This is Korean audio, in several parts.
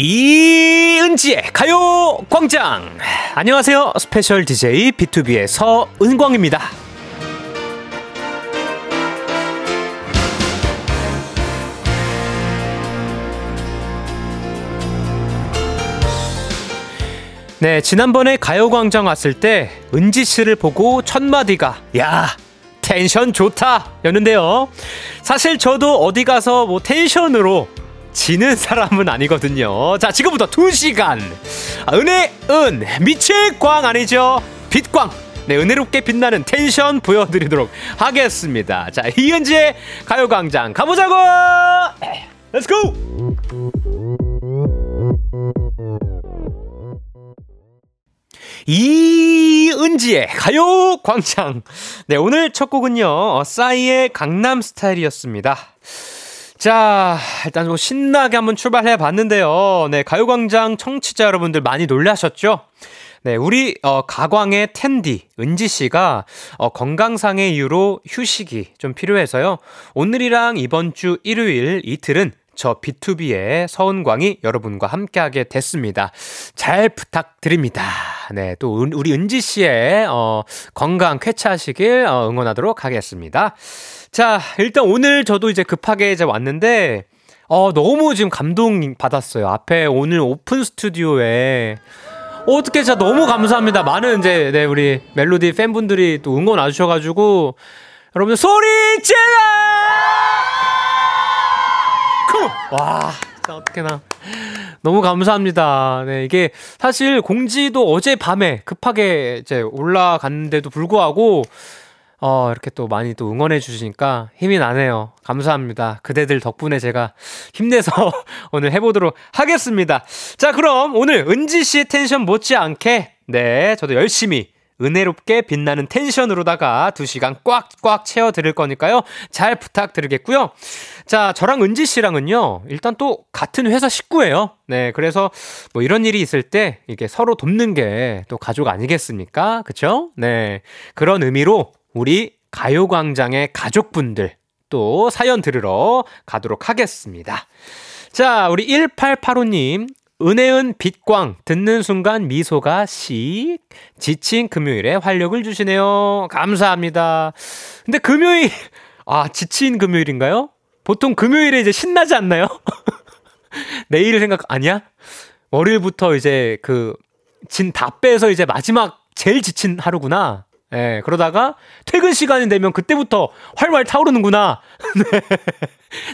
이은지의 가요 광장. 안녕하세요. special DJ BTOB의 서은광입니다. 네, 지난번에 가요 광장 왔을 때 은지 씨를 보고 첫 마디가 야 텐션 좋다 였는데요. 사실 저도 어디 가서 뭐 tension으로 지는 사람은 아니거든요. 자, 지금부터 2시간 은혜 은 미칠 광 아니죠? 빛광 네, 은혜롭게 빛나는 텐션 보여드리도록 하겠습니다. 자, 이은지의 가요광장 가보자고! Let's go! 이은지의 가요 광장. 네, 오늘 첫 곡은요, 어, 싸이의 강남 스타일이었습니다. 자, 일단 좀 신나게 한번 출발해 봤는데요. 네, 가요광장 청취자 여러분들 많이 놀라셨죠? 네, 우리 어, 가광의 텐디 은지 씨가 어, 건강상의 이유로 휴식이 좀 필요해서요. 오늘이랑 이번 주 일요일 이틀은 저 B2B의 서은광이 여러분과 함께하게 됐습니다. 잘 부탁드립니다. 네, 또 우리 은지 씨의 어, 건강 쾌차하시길 어, 응원하도록 하겠습니다. 자, 일단 오늘 저도 이제 급하게 이제 왔는데 어, 너무 지금 감동 받았어요. 앞에 오늘 오픈 스튜디오에 어떻게 진짜 너무 감사합니다. 많은 이제 네, 우리 멜로디 팬분들이 또 응원 와주셔가지고 여러분들 소리 질러! 와, 진짜 어떻게나. 너무 감사합니다. 네, 이게 사실 공지도 어제 밤에 급하게 이제 올라갔는데도 불구하고 어, 이렇게 또 많이 또 응원해 주시니까 힘이 나네요. 감사합니다. 그대들 덕분에 제가 힘내서 오늘 해보도록 하겠습니다. 자, 그럼 오늘 은지 씨의 텐션 못지않게, 네, 저도 열심히 은혜롭게 빛나는 텐션으로다가 2시간 꽉꽉 채워 드릴 거니까요. 잘 부탁드리겠고요. 자, 저랑 은지 씨랑은요. 일단 또 같은 회사 식구예요. 네, 그래서 뭐 이런 일이 있을 때 이게 서로 돕는 게 또 가족 아니겠습니까? 그쵸? 네. 그런 의미로 우리 가요광장의 가족분들 또 사연 들으러 가도록 하겠습니다. 자, 우리 1885님, 은혜은 빛광 듣는 순간 미소가 씩 지친 금요일에 활력을 주시네요. 감사합니다. 근데 금요일 아 지친 금요일인가요? 보통 금요일에 이제 신나지 않나요? 내일 생각 아니야? 월요일부터 이제 그 진 다 빼서 이제 마지막 제일 지친 하루구나. 예, 그러다가 퇴근 시간이 되면 그때부터 활활 타오르는구나. 네.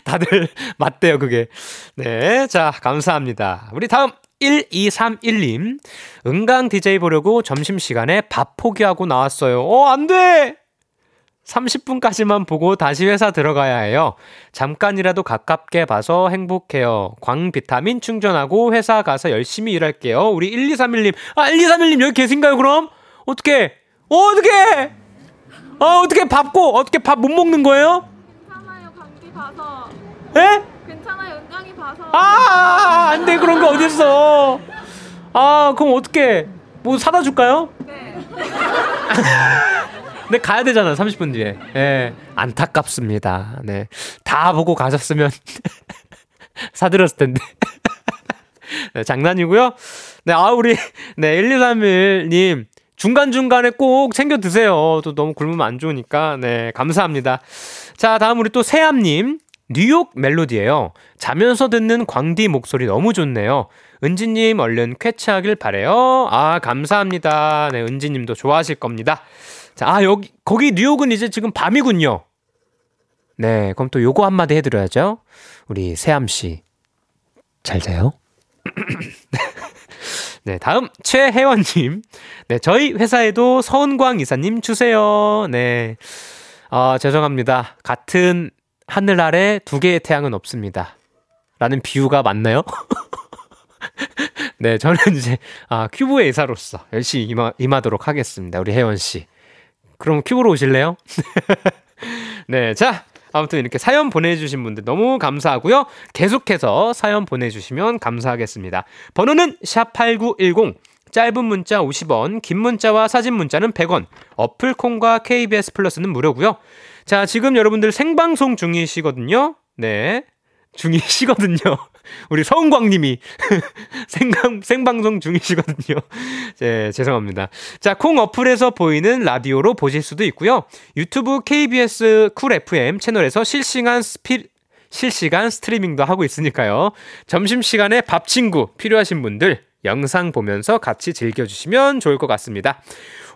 다들 맞대요, 그게. 네. 자, 감사합니다. 우리 다음 1231님. 은강 DJ 보려고 점심시간에 밥 포기하고 나왔어요. 어, 안 돼! 30분까지만 보고 다시 회사 들어가야 해요. 잠깐이라도 가깝게 봐서 행복해요. 광 비타민 충전하고 회사 가서 열심히 일할게요. 우리 1231님. 아, 1231님 여기 계신가요, 그럼? 어떻게? 어, 어떻게? 어, 어떻게 밥고 어떻게 밥 못 먹는 거예요? 괜찮아요 감기 봐서 예? 괜찮아요 은강이 봐서 아, 안 돼. 그런 거 어딨어. 아, 그럼 어떻게? 뭐 사다 줄까요? 네 근데 가야 되잖아, 30분 뒤에. 예. 안타깝습니다. 네. 다 보고 가셨으면 사드렸을 텐데. 네, 장난이고요. 네, 아, 우리, 네, 1231님. 중간중간에 꼭 챙겨 드세요. 또 너무 굶으면 안 좋으니까. 네, 감사합니다. 자, 다음 우리 또 세암님. 뉴욕 멜로디예요. 자면서 듣는 광디 목소리 너무 좋네요. 은지님 얼른 쾌차하길 바래요. 아 감사합니다. 네 은지님도 좋아하실 겁니다. 자, 아 여기 거기 뉴욕은 이제 지금 밤이군요. 네, 그럼 또 요거 한마디 해드려야죠. 우리 세암 씨. 잘 자요. 네, 다음 최혜원님. 네, 저희 회사에도 서은광 이사님 주세요. 네, 아 죄송합니다. 같은 하늘 아래 두 개의 태양은 없습니다. 라는 비유가 맞나요? 네, 저는 이제 아, 큐브의 이사로서 열심히 임하, 임하도록 하겠습니다. 우리 혜원 씨. 그럼 큐브로 오실래요? 네, 자. 아무튼 이렇게 사연 보내주신 분들 너무 감사하고요. 계속해서 사연 보내주시면 감사하겠습니다. 번호는 샵8910, 짧은 문자 50원, 긴 문자와 사진 문자는 100원, 어플 콩과 KBS 플러스는 무료고요. 자, 지금 여러분들 생방송 중이시거든요. 네. 중이시거든요. 우리 서은광님이 생방, 생방송 중이시거든요. 네, 죄송합니다. 자, 콩 어플에서 보이는 라디오로 보실 수도 있고요. 유튜브 KBS 쿨 FM 채널에서 실시간 스피, 실시간 스트리밍도 하고 있으니까요. 점심시간에 밥 친구 필요하신 분들 영상 보면서 같이 즐겨주시면 좋을 것 같습니다.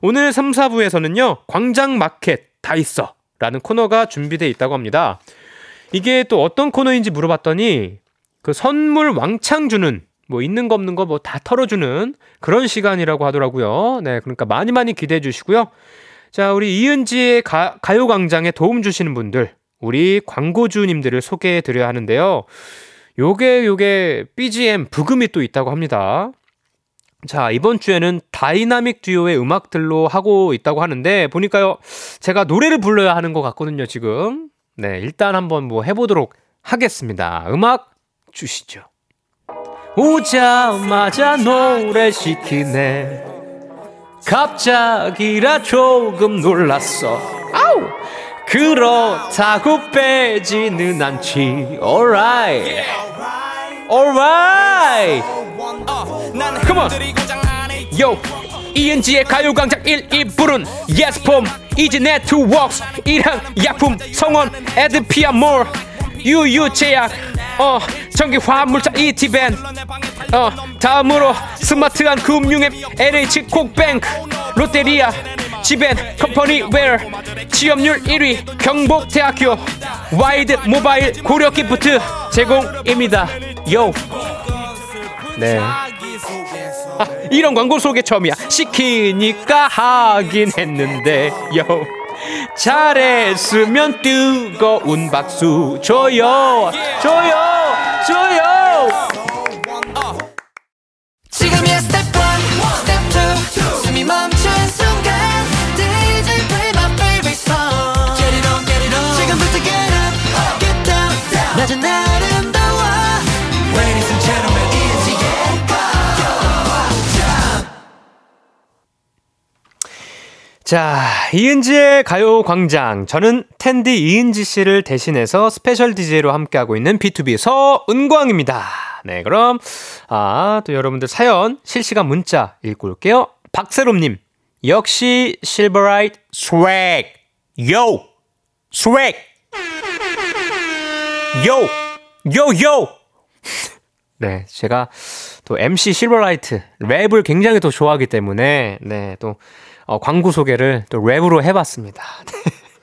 오늘 3, 4부에서는요, 광장 마켓 다 있어. 라는 코너가 준비되어 있다고 합니다. 이게 또 어떤 코너인지 물어봤더니 그 선물 왕창 주는 뭐 있는 거 없는 거 뭐 다 털어주는 그런 시간이라고 하더라고요. 네, 그러니까 많이 많이 기대해 주시고요. 자, 우리 이은지의 가, 가요광장에 도움 주시는 분들, 우리 광고주님들을 소개해 드려야 하는데요. 요게, 요게 BGM 부금이 또 있다고 합니다. 자, 이번 주에는 다이나믹 듀오의 음악들로 하고 있다고 하는데, 보니까요, 제가 노래를 불러야 하는 것 같거든요, 지금. 네, 일단 한번 뭐 해보도록 하겠습니다. 음악 주시죠. 오자마자 노래 시키네. 갑자기라 조금 놀랐어. 아우! 그렇다고 빼지는 않지. Alright. Alright. Come on. Yo. 이은지의 가요광장 1, 2부는 예스폼 이지 네트웍스 일양 약품 성원 애드피아 몰 유유제약 어 전기 화물차 이티벤 어 다음으로 스마트한 금융앱 NH 콕뱅크 롯데리아 지벤 컴퍼니 웨어 취업률 1위 경복대학교 와이드 모바일 고려 기프트 제공입니다 yo 네. 아, 이런 광고 속에 처음이야. 시키니까 하긴 했는데, yo. 잘했으면 뜨거운 박수 줘요. 줘요. 줘요. 지금이야 스텝 1, 스텝 2 숨이 멈춘 순간 DJ play my favorite song Get it on, get it on 지금부터 get up, get down 낮은 아 자, 이은지의 가요 광장. 저는 은디 이은지 씨를 대신해서 special DJ로 함께하고 있는 BTOB 서은광입니다. 네, 그럼, 아, 또 여러분들 사연 실시간 문자 읽고 올게요. 박세롬님, 역시 실버라이트 swag. Yo! Swag! Yo! Yo, yo! 네, 제가 또 MC 실버라이트 랩을 굉장히 또 좋아하기 때문에 네, 또 어, 광고 소개를 또 랩으로 해봤습니다.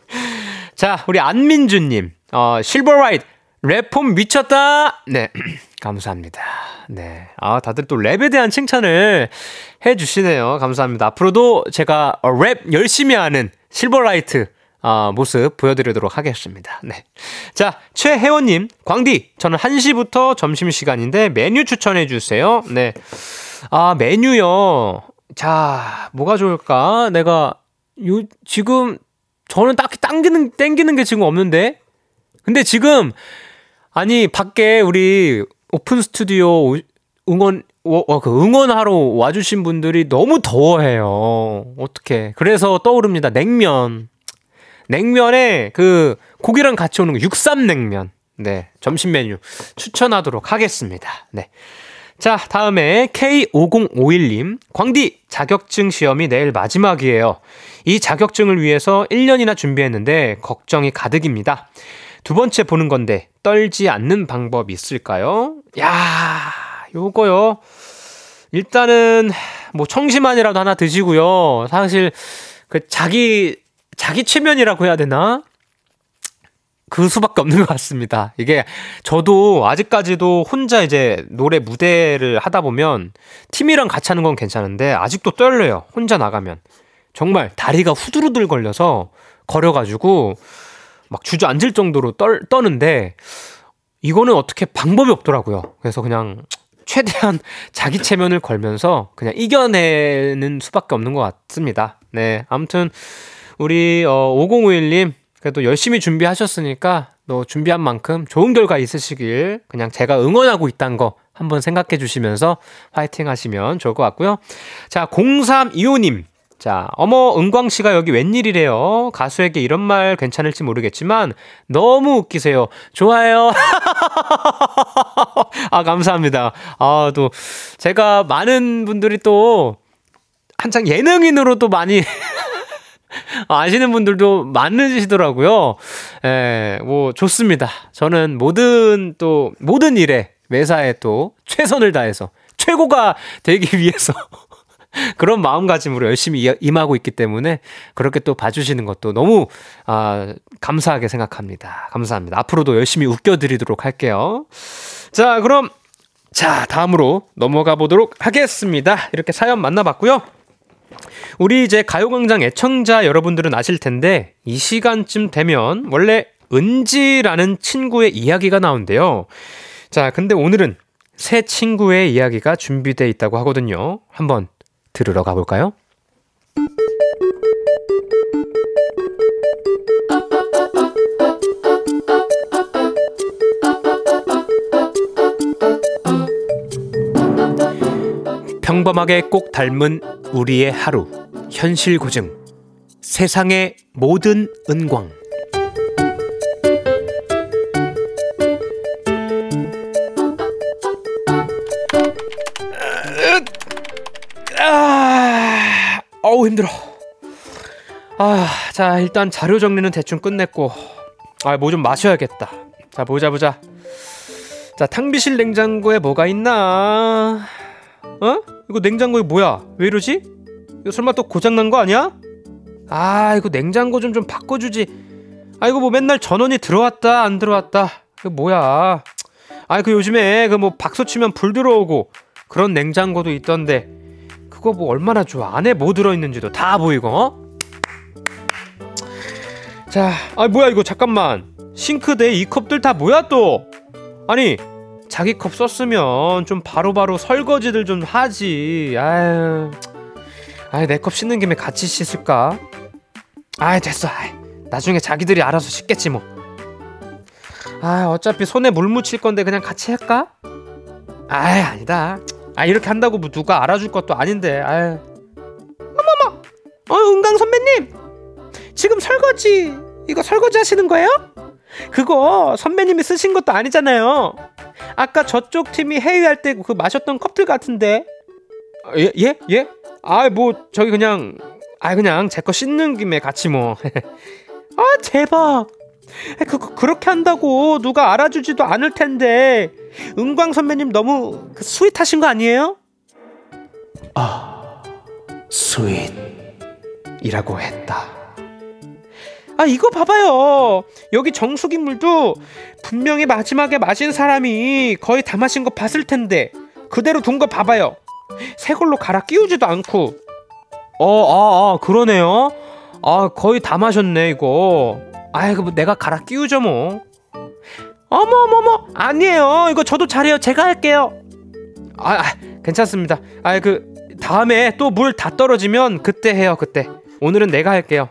자, 우리 안민주님, 어, 실버라이트 랩 폼 미쳤다. 네, 감사합니다. 네, 아 다들 또 랩에 대한 칭찬을 해주시네요. 감사합니다. 앞으로도 제가 어, 랩 열심히 하는 실버라이트 어, 모습 보여드리도록 하겠습니다. 네. 자, 최혜원님, 광디, 저는 1시부터 점심시간인데 메뉴 추천해주세요. 네. 아, 메뉴요. 자, 뭐가 좋을까? 내가, 요, 지금, 저는 딱히 당기는, 땡기는 게 지금 없는데? 근데 지금, 아니, 밖에 우리 오픈 스튜디오 응원, 어, 그 응원하러 와주신 분들이 너무 더워해요. 어떻게. 그래서 떠오릅니다. 냉면. 냉면에 그 고기랑 같이 오는 거 육삼냉면. 네. 점심 메뉴 추천하도록 하겠습니다. 네. 자, 다음에 K5051님. 광디 자격증 시험이 내일 마지막이에요. 이 자격증을 위해서 1년이나 준비했는데 걱정이 가득입니다. 두 번째 보는 건데 떨지 않는 방법 있을까요? 야, 요거요. 일단은 뭐 청심환이라도 하나 드시고요. 사실 그 자기 자기 최면이라고 해야 되나? 그 수밖에 없는 것 같습니다. 이게 저도 아직까지도 혼자 이제 노래 무대를 하다 보면 팀이랑 같이 하는 건 괜찮은데 아직도 떨려요. 혼자 나가면. 정말 다리가 후두루들 걸려서 걸어가지고 막 주저앉을 정도로 떨, 떠는데 이거는 어떻게 방법이 없더라고요. 그래서 그냥 최대한 자기 체면을 걸면서 그냥 이겨내는 수밖에 없는 것 같습니다. 네. 아무튼 우리 어 5051님 그래도 열심히 준비하셨으니까 또 준비한 만큼 좋은 결과 있으시길 그냥 제가 응원하고 있다는 거 한번 생각해 주시면서 화이팅 하시면 좋을 것 같고요. 자, 0325님. 자, 어머, 은광 씨가 여기 웬일이래요? 가수에게 이런 말 괜찮을지 모르겠지만, 너무 웃기세요. 좋아요. 아, 감사합니다. 아, 또, 제가 많은 분들이 또, 한창 예능인으로 또 많이 아시는 분들도 많으시더라고요. 예, 뭐, 좋습니다. 저는 모든 또, 모든 일에, 매사에 또, 최선을 다해서, 최고가 되기 위해서, 그런 마음가짐으로 열심히 임하고 있기 때문에 그렇게 또 봐주시는 것도 너무 아, 감사하게 생각합니다. 감사합니다. 앞으로도 열심히 웃겨드리도록 할게요. 자, 그럼 자 다음으로 넘어가 보도록 하겠습니다. 이렇게 사연 만나봤고요. 우리 이제 가요광장 애청자 여러분들은 아실 텐데 이 시간쯤 되면 원래 은지라는 친구의 이야기가 나온대요. 자, 근데 오늘은 새 친구의 이야기가 준비되어 있다고 하거든요. 한번 들으러 가볼까요? 평범하게 꼭 닮은 우리의 하루 현실 고증 세상의 모든 은광 아, 어우 힘들어. 아, 자 일단 자료 정리는 대충 끝냈고, 아 뭐 좀 마셔야겠다. 자 보자 보자. 자 탕비실 냉장고에 뭐가 있나? 어? 이거 냉장고에 뭐야? 왜 이러지? 이거 설마 또 고장 난 거 아니야? 아 이거 냉장고 좀 좀 바꿔주지. 아 이거 뭐 맨날 전원이 들어왔다 안 들어왔다. 이거 뭐야? 아 그 요즘에 그 뭐 박수 치면 불 들어오고 그런 냉장고도 있던데 그거 뭐 얼마나 좋아 안에 뭐 들어있는지도 다 보이고 어? 자, 아 뭐야 이거 잠깐만 싱크대에 이 컵들 다 뭐야 또 아니 자기 컵 썼으면 좀 바로 바로 설거지들 좀 하지. 아유. 아내 컵 씻는 김에 같이 씻을까? 아이 됐어. 아이, 나중에 자기들이 알아서 씻겠지 뭐 아 어차피 손에 물 묻힐 건데 그냥 같이 할까? 아이 아니다. 아 이렇게 한다고 뭐 누가 알아줄 것도 아닌데. 아유. 어머머! 어 은강 선배님! 지금 설거지 이거 설거지 하시는 거예요? 그거 선배님이 쓰신 것도 아니잖아요 아까 저쪽 팀이 회의할 때 그 마셨던 컵들 같은데 예? 예? 예? 아 뭐 저기 그냥 아 그냥 제 거 씻는 김에 같이 뭐 아 대박 그, 그, 그렇게 한다고 누가 알아주지도 않을 텐데 은광 선배님 너무 그 스윗하신 거 아니에요? 아 sweet이라고 했다 아 이거 봐봐요. 여기 정수기 물도 분명히 마지막에 마신 사람이 거의 다 마신 거 봤을 텐데 그대로 둔 거 봐봐요. 새 걸로 갈아 끼우지도 않고. 어아 아, 그러네요. 아 거의 다 마셨네 이거. 아이고 뭐 내가 갈아 끼우죠 뭐. 어머 어머 어머 아니에요. 이거 저도 잘해요. 제가 할게요. 아, 아 괜찮습니다. 아 그 다음에 또 물 다 떨어지면 그때 해요 그때. 오늘은 내가 할게요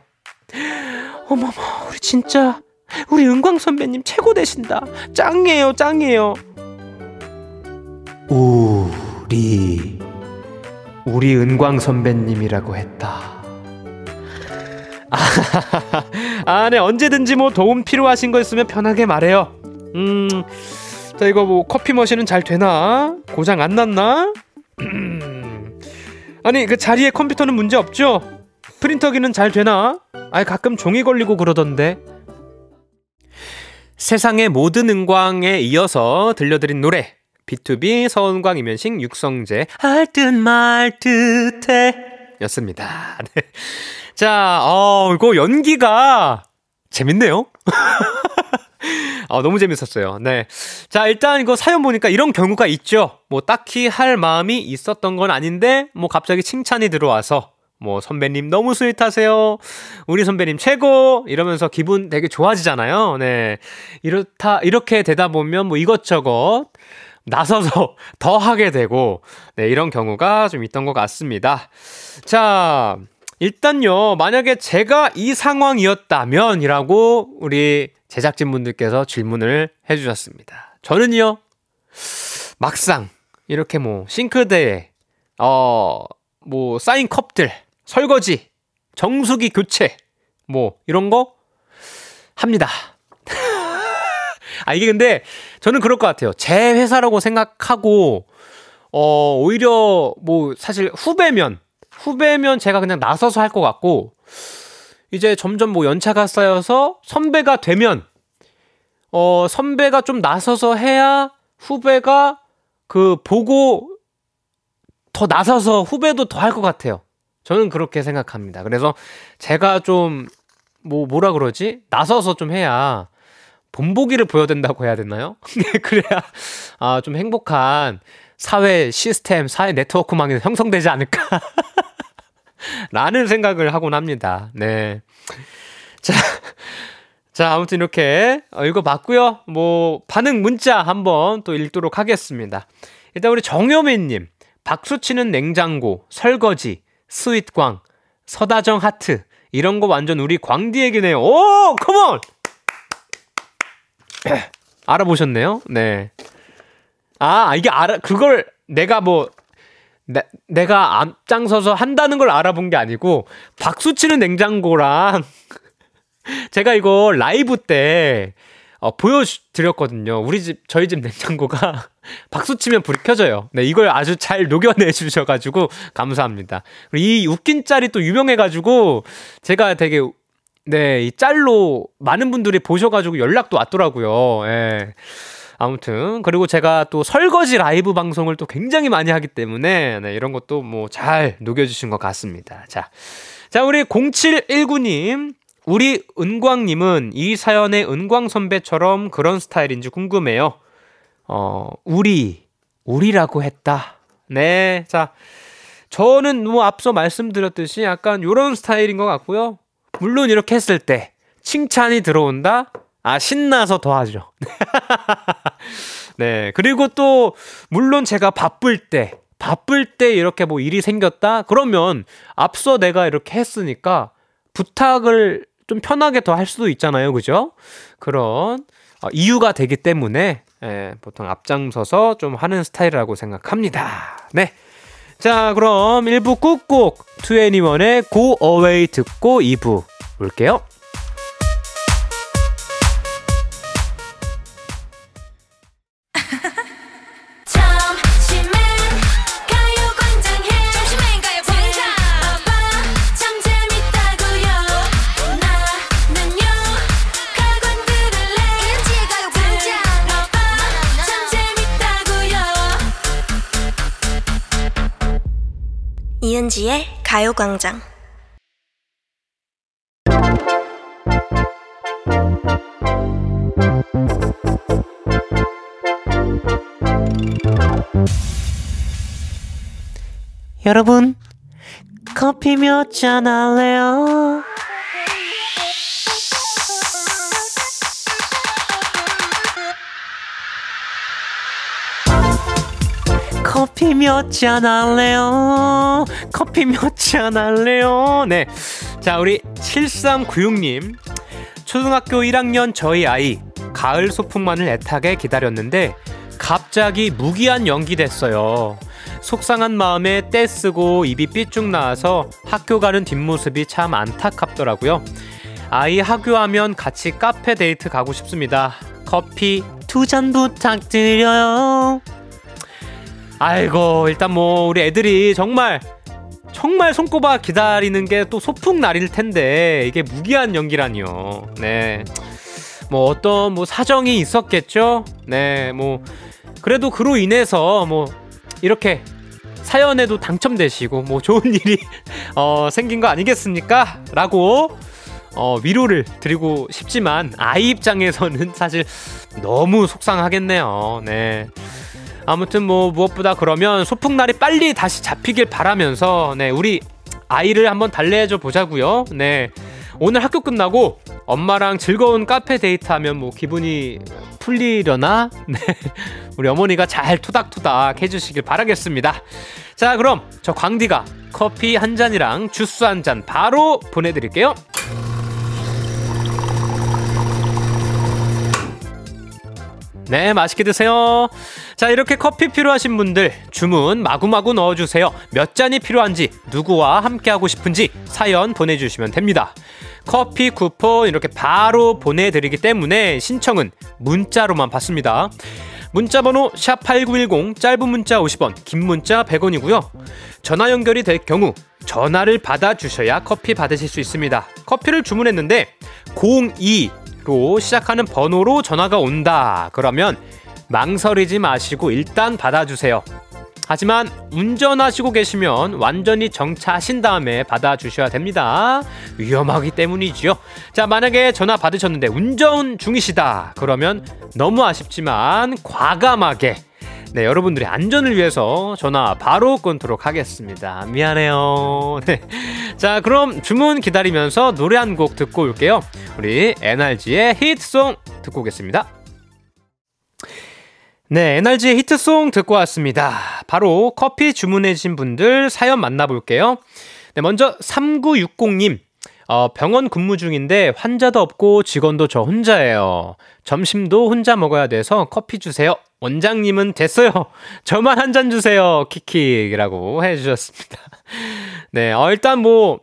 어머머 우리 진짜 우리 은광 선배님 최고 되신다 짱이에요 짱이에요 우리 우리 은광 선배님이라고 했다 아, 네, 언제든지 뭐 도움 필요하신 거 있으면 편하게 말해요. 음, 자, 이거 뭐 커피 머신은 잘 되나? 고장 안 났나? 아니, 그 자리에 컴퓨터는 문제 없죠? 프린터기는 잘 되나? 아니, 가끔 종이 걸리고 그러던데. 세상의 모든 은광에 이어서 들려드린 노래. B2B 서은광 이면식 육성재 할 듯 말 듯해 였습니다. 네. 자, 어, 이거 연기가 재밌네요. 아, 너무 재밌었어요. 네. 자, 일단 이거 사연 보니까 이런 경우가 있죠. 뭐 딱히 할 마음이 있었던 건 아닌데, 뭐 갑자기 칭찬이 들어와서, 뭐 선배님 너무 스윗하세요. 우리 선배님 최고! 이러면서 기분 되게 좋아지잖아요. 네. 이렇다, 이렇게 되다 보면 뭐 이것저것 나서서 더 하게 되고, 네, 이런 경우가 좀 있던 것 같습니다. 자, 일단요, 만약에 제가 이 상황이었다면이라고 우리 제작진분들께서 질문을 해 주셨습니다. 저는요, 막상 이렇게 뭐 싱크대에 어, 뭐 쌓인 컵들 설거지, 정수기 교체, 뭐, 이런 거 합니다. 아, 이게 근데 저는 그럴 것 같아요. 제 회사라고 생각하고, 어, 오히려 뭐 사실 후배면, 후배면 제가 그냥 나서서 할 것 같고, 이제 점점 뭐 연차가 쌓여서 선배가 되면, 어, 선배가 좀 나서서 해야 후배가 그 보고 더 나서서 후배도 더 할 것 같아요. 저는 그렇게 생각합니다. 그래서 제가 좀, 뭐, 뭐라 그러지? 나서서 좀 해야 본보기를 보여야 된다고 해야 되나요? 네, 그래야, 아, 좀 행복한 사회 시스템, 사회 네트워크망이 형성되지 않을까. 라는 생각을 하곤 합니다. 네. 자, 자, 아무튼 이렇게 읽어봤고요. 뭐, 반응 문자 한번 또 읽도록 하겠습니다. 일단 우리 정효민님, 박수 치는 냉장고, 설거지, 스윗광, 서다정 하트, 이런 거 완전 우리 광디에게네요. 오, 컴온! 알아보셨네요? 네. 아, 이게 알아, 그걸 내가 뭐, 내, 내가 앞장서서 한다는 걸 알아본 게 아니고, 박수 치는 냉장고랑, 제가 이거 라이브 때, 어, 보여드렸거든요. 우리 집, 저희 집 냉장고가 박수 치면 불이 켜져요. 네, 이걸 아주 잘 녹여내 주셔가지고 감사합니다. 이 웃긴 짤이 또 유명해가지고 제가 되게 네, 이 짤로 많은 분들이 보셔가지고 연락도 왔더라고요. 예. 아무튼 그리고 제가 또 설거지 라이브 방송을 또 굉장히 많이 하기 때문에 네, 이런 것도 뭐 잘 녹여주신 것 같습니다. 자, 자 우리 0719님 우리 은광님은 이 사연의 은광 선배처럼 그런 스타일인지 궁금해요. 어, 우리, 우리라고 했다. 네, 자, 저는 뭐 앞서 말씀드렸듯이 약간 요런 스타일인 것 같고요. 물론 이렇게 했을 때 칭찬이 들어온다? 아, 신나서 더 하죠. 네. 그리고 또, 물론 제가 바쁠 때, 바쁠 때 이렇게 뭐 일이 생겼다? 그러면 앞서 내가 이렇게 했으니까 부탁을 좀 편하게 더 할 수도 있잖아요. 그죠? 그런 어, 이유가 되기 때문에 예, 보통 앞장서서 좀 하는 스타일이라고 생각합니다. 네. 자, 그럼 1부 꾹꾹 2NE1의 Go Away 듣고 2부 올게요. 가요광장 여러분, 커피 몇 잔 할래요? 커피 몇 잔 할래요? 커피 몇 잔 할래요? 네. 자, 우리 7396님. 초등학교 1학년 저희 아이. 가을 소풍만을 애타게 기다렸는데, 갑자기 무기한 연기됐어요. 속상한 마음에 떼쓰고 입이 삐쭉 나와서 학교 가는 뒷모습이 참 안타깝더라고요. 아이 학교하면 같이 카페 데이트 가고 싶습니다. 커피 두 잔 부탁드려요. 아이고 일단 뭐 우리 애들이 정말 정말 손꼽아 기다리는 게 또 소풍 날일 텐데 이게 무기한 연기라니요. 네. 뭐 어떤 뭐 사정이 있었겠죠. 네. 뭐 그래도 그로 인해서 뭐 이렇게 사연에도 당첨되시고 뭐 좋은 일이 어, 생긴 거 아니겠습니까? 라고 어, 위로를 드리고 싶지만 아이 입장에서는 사실 너무 속상하겠네요. 네. 아무튼 뭐 무엇보다 그러면 소풍날이 빨리 다시 잡히길 바라면서 네, 우리 아이를 한번 달래줘 보자고요. 네. 오늘 학교 끝나고 엄마랑 즐거운 카페 데이트하면 뭐 기분이 풀리려나? 네. 우리 어머니가 잘 토닥토닥 해주시길 바라겠습니다. 자, 그럼 저 광디가 커피 한 잔이랑 주스 한 잔 바로 보내드릴게요. 네, 맛있게 드세요. 자, 자, 이렇게 커피 필요하신 분들 주문 마구마구 넣어주세요. 몇 잔이 필요한지, 누구와 함께하고 싶은지 사연 보내주시면 됩니다. 커피 쿠폰 이렇게 바로 보내드리기 때문에 신청은 문자로만 받습니다. 문자 번호 샵8910 짧은 문자 50원 긴 문자 100원이고요 전화 연결이 될 경우 전화를 받아 주셔야 커피 받으실 수 있습니다 커피를 주문했는데 02로 시작하는 번호로 전화가 온다 그러면 망설이지 마시고 일단 받아주세요 하지만 운전하시고 계시면 완전히 정차하신 다음에 받아주셔야 됩니다. 위험하기 때문이지요. 자, 만약에 전화 받으셨는데 운전 중이시다. 그러면 너무 아쉽지만 과감하게 네, 여러분들의 안전을 위해서 전화 바로 끊도록 하겠습니다. 미안해요. 네. 자, 그럼 주문 기다리면서 노래 한 곡 듣고 올게요. 우리 NRG의 히트송 듣고 오겠습니다. 네, NRG의 히트송 듣고 왔습니다. 바로 커피 주문해주신 분들 사연 만나볼게요. 네, 먼저 3960님. 어, 병원 근무 중인데 환자도 없고 직원도 저 혼자예요. 점심도 혼자 먹어야 돼서 커피 주세요. 원장님은 됐어요. 저만 한 잔 주세요. 키키라고 해주셨습니다. 네, 어, 일단 뭐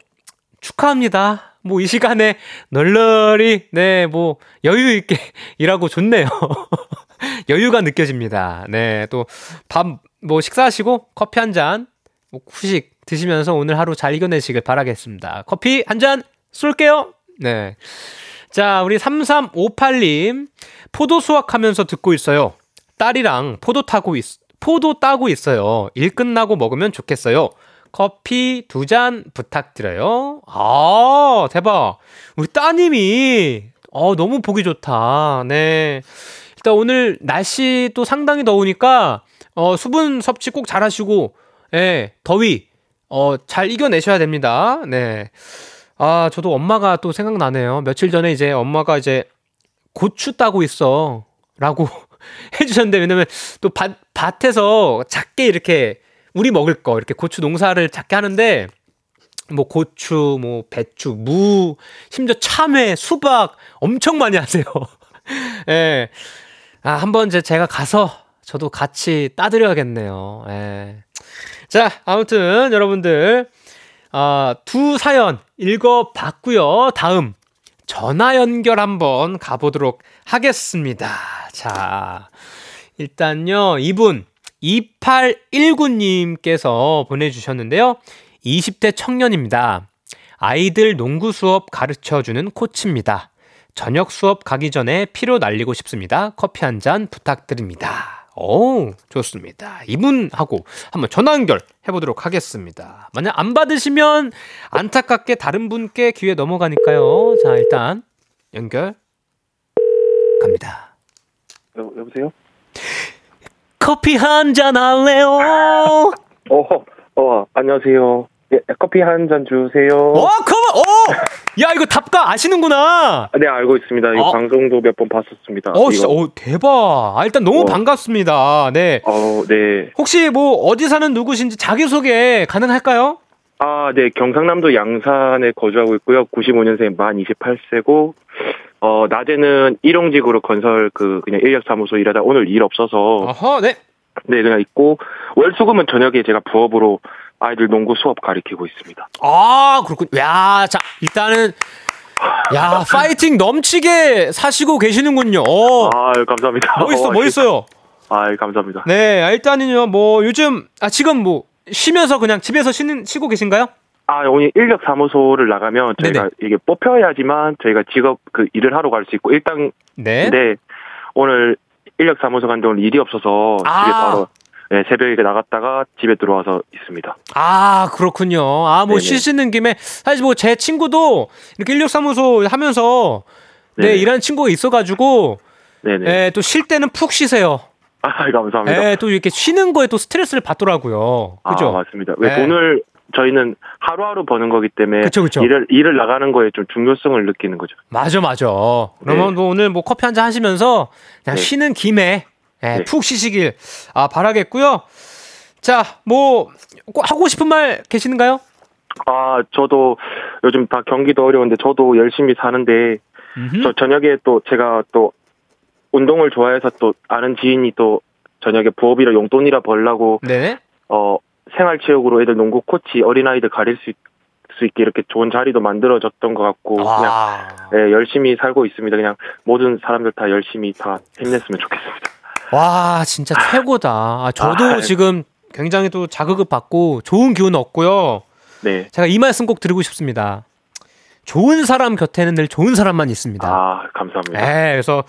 축하합니다. 뭐 이 시간에 널널히 네, 뭐 여유 있게 일하고 좋네요. 여유가 느껴집니다. 네, 또 밥 뭐 식사하시고 커피 한 잔, 뭐 후식 드시면서 오늘 하루 잘 이겨내시길 바라겠습니다. 커피 한 잔 쏠게요. 네. 자, 우리 3358님. 포도 수확하면서 듣고 있어요. 딸이랑 포도 타고 있, 포도 따고 있어요. 일 끝나고 먹으면 좋겠어요. 커피 두 잔 부탁드려요. 아, 대박. 우리 따님이, 어, 너무 보기 좋다. 네. 일단 오늘 날씨 또 상당히 더우니까, 어, 수분 섭취 꼭 잘 하시고, 예, 더위, 어, 잘 이겨내셔야 됩니다. 네. 아, 저도 엄마가 또 생각나네요. 며칠 전에 이제 엄마가 이제 고추 따고 있어. 라고 해주셨는데, 왜냐면 또 밭, 밭에서 작게 이렇게 우리 먹을 거, 이렇게 고추 농사를 작게 하는데, 뭐 고추, 뭐 배추, 무, 심지어 참외, 수박 엄청 많이 하세요. 예. 아, 한번 이제 제가 가서 저도 같이 따드려야겠네요. 예. 자, 아무튼 여러분들 아, 두 사연 읽어봤고요. 다음 전화 연결 한번 가보도록 하겠습니다. 자, 일단요, 이분 2819님께서 보내주셨는데요. 20대 청년입니다. 아이들 농구 수업 가르쳐 주는 코치입니다. 저녁 수업 가기 전에 피로 날리고 싶습니다. 커피 한 잔 부탁드립니다. 오, 좋습니다. 이분하고 한번 전화 연결 해보도록 하겠습니다. 만약 안 받으시면 안타깝게 다른 분께 기회 넘어가니까요. 자, 일단 연결 갑니다. 여, 여보세요? 커피 한 잔 할래요? 어, 어, 안녕하세요. 예, 커피 한 잔 주세요. 어, 컴온! 어! 야, 이거 답가 아시는구나. 네, 알고 있습니다. 이 어. 방송도 몇 번 봤었습니다. 어, 진짜. 어, 대박. 아, 일단 너무 어. 반갑습니다. 네. 어, 네. 혹시 뭐 어디 사는 누구신지 자기소개 가능할까요? 아, 네. 경상남도 양산에 거주하고 있고요. 95년생 만 28세고, 어, 낮에는 일용직으로 건설 그, 그냥 인력사무소 일하다 오늘 일 없어서, 어허, 네. 네, 그냥 있고, 월수금은 저녁에 제가 부업으로 아이들 농구 수업 가르치고 있습니다. 아, 그렇군. 야, 자, 일단은 야, 파이팅 넘치게 사시고 계시는군요. 어. 아, 감사합니다. 멋있어, 어, 멋있어요. 아, 감사합니다. 네, 일단은요, 뭐, 요즘, 아, 지금 뭐, 쉬면서 그냥 집에서 쉬는, 쉬고 계신가요? 아, 오늘 인력 사무소를 나가면 저희가 네네. 이게 뽑혀야지만 저희가 직업 그 일을 하러 갈 수 있고 일단 네. 근데 오늘 인력 사무소 간데 오늘 일이 없어서 아. 집에 바로 네, 새벽에 나갔다가 집에 들어와서 있습니다. 아, 그렇군요. 아, 뭐, 네네. 쉬시는 김에, 사실 뭐, 제 친구도 이렇게 인력 사무소 하면서, 네, 네네. 일하는 친구가 있어 가지고, 네네. 네, 또 쉴 때는 푹 쉬세요. 아, 감사합니다. 네, 또 이렇게 쉬는 거에 또 스트레스를 받더라고요. 그죠? 아, 맞습니다. 왜 네. 돈을 저희는 하루하루 버는 거기 때문에 그쵸, 그쵸. 일을 일을 나가는 거에 좀 중요성을 느끼는 거죠. 맞아, 맞아. 그러면 네. 뭐 오늘 뭐 커피 한 잔 하시면서 그냥 네. 쉬는 김에 예, 네. 푹 쉬시길 아, 바라겠고요. 자, 뭐꼭 하고 싶은 말 계시는가요? 아, 저도 요즘 다 경기도 어려운데 저도 열심히 사는데 음흠. 저 저녁에 또 제가 또 운동을 좋아해서 또 아는 지인이 또 저녁에 부업이라 용돈이라 벌라고 네. 어 생활체육으로 애들 농구 코치 어린아이들 가릴 수, 있, 수 있게 이렇게 좋은 자리도 만들어졌던 것 같고 그냥 와. 예, 열심히 살고 있습니다. 그냥 모든 사람들 다 열심히 다 힘냈으면 좋겠습니다. 와, 진짜 최고다. 아, 저도 아, 지금 굉장히 또 자극을 받고 좋은 기운 얻고요. 네. 제가 이 말씀 꼭 드리고 싶습니다. 좋은 사람 곁에는 늘 좋은 사람만 있습니다. 아 감사합니다. 네, 그래서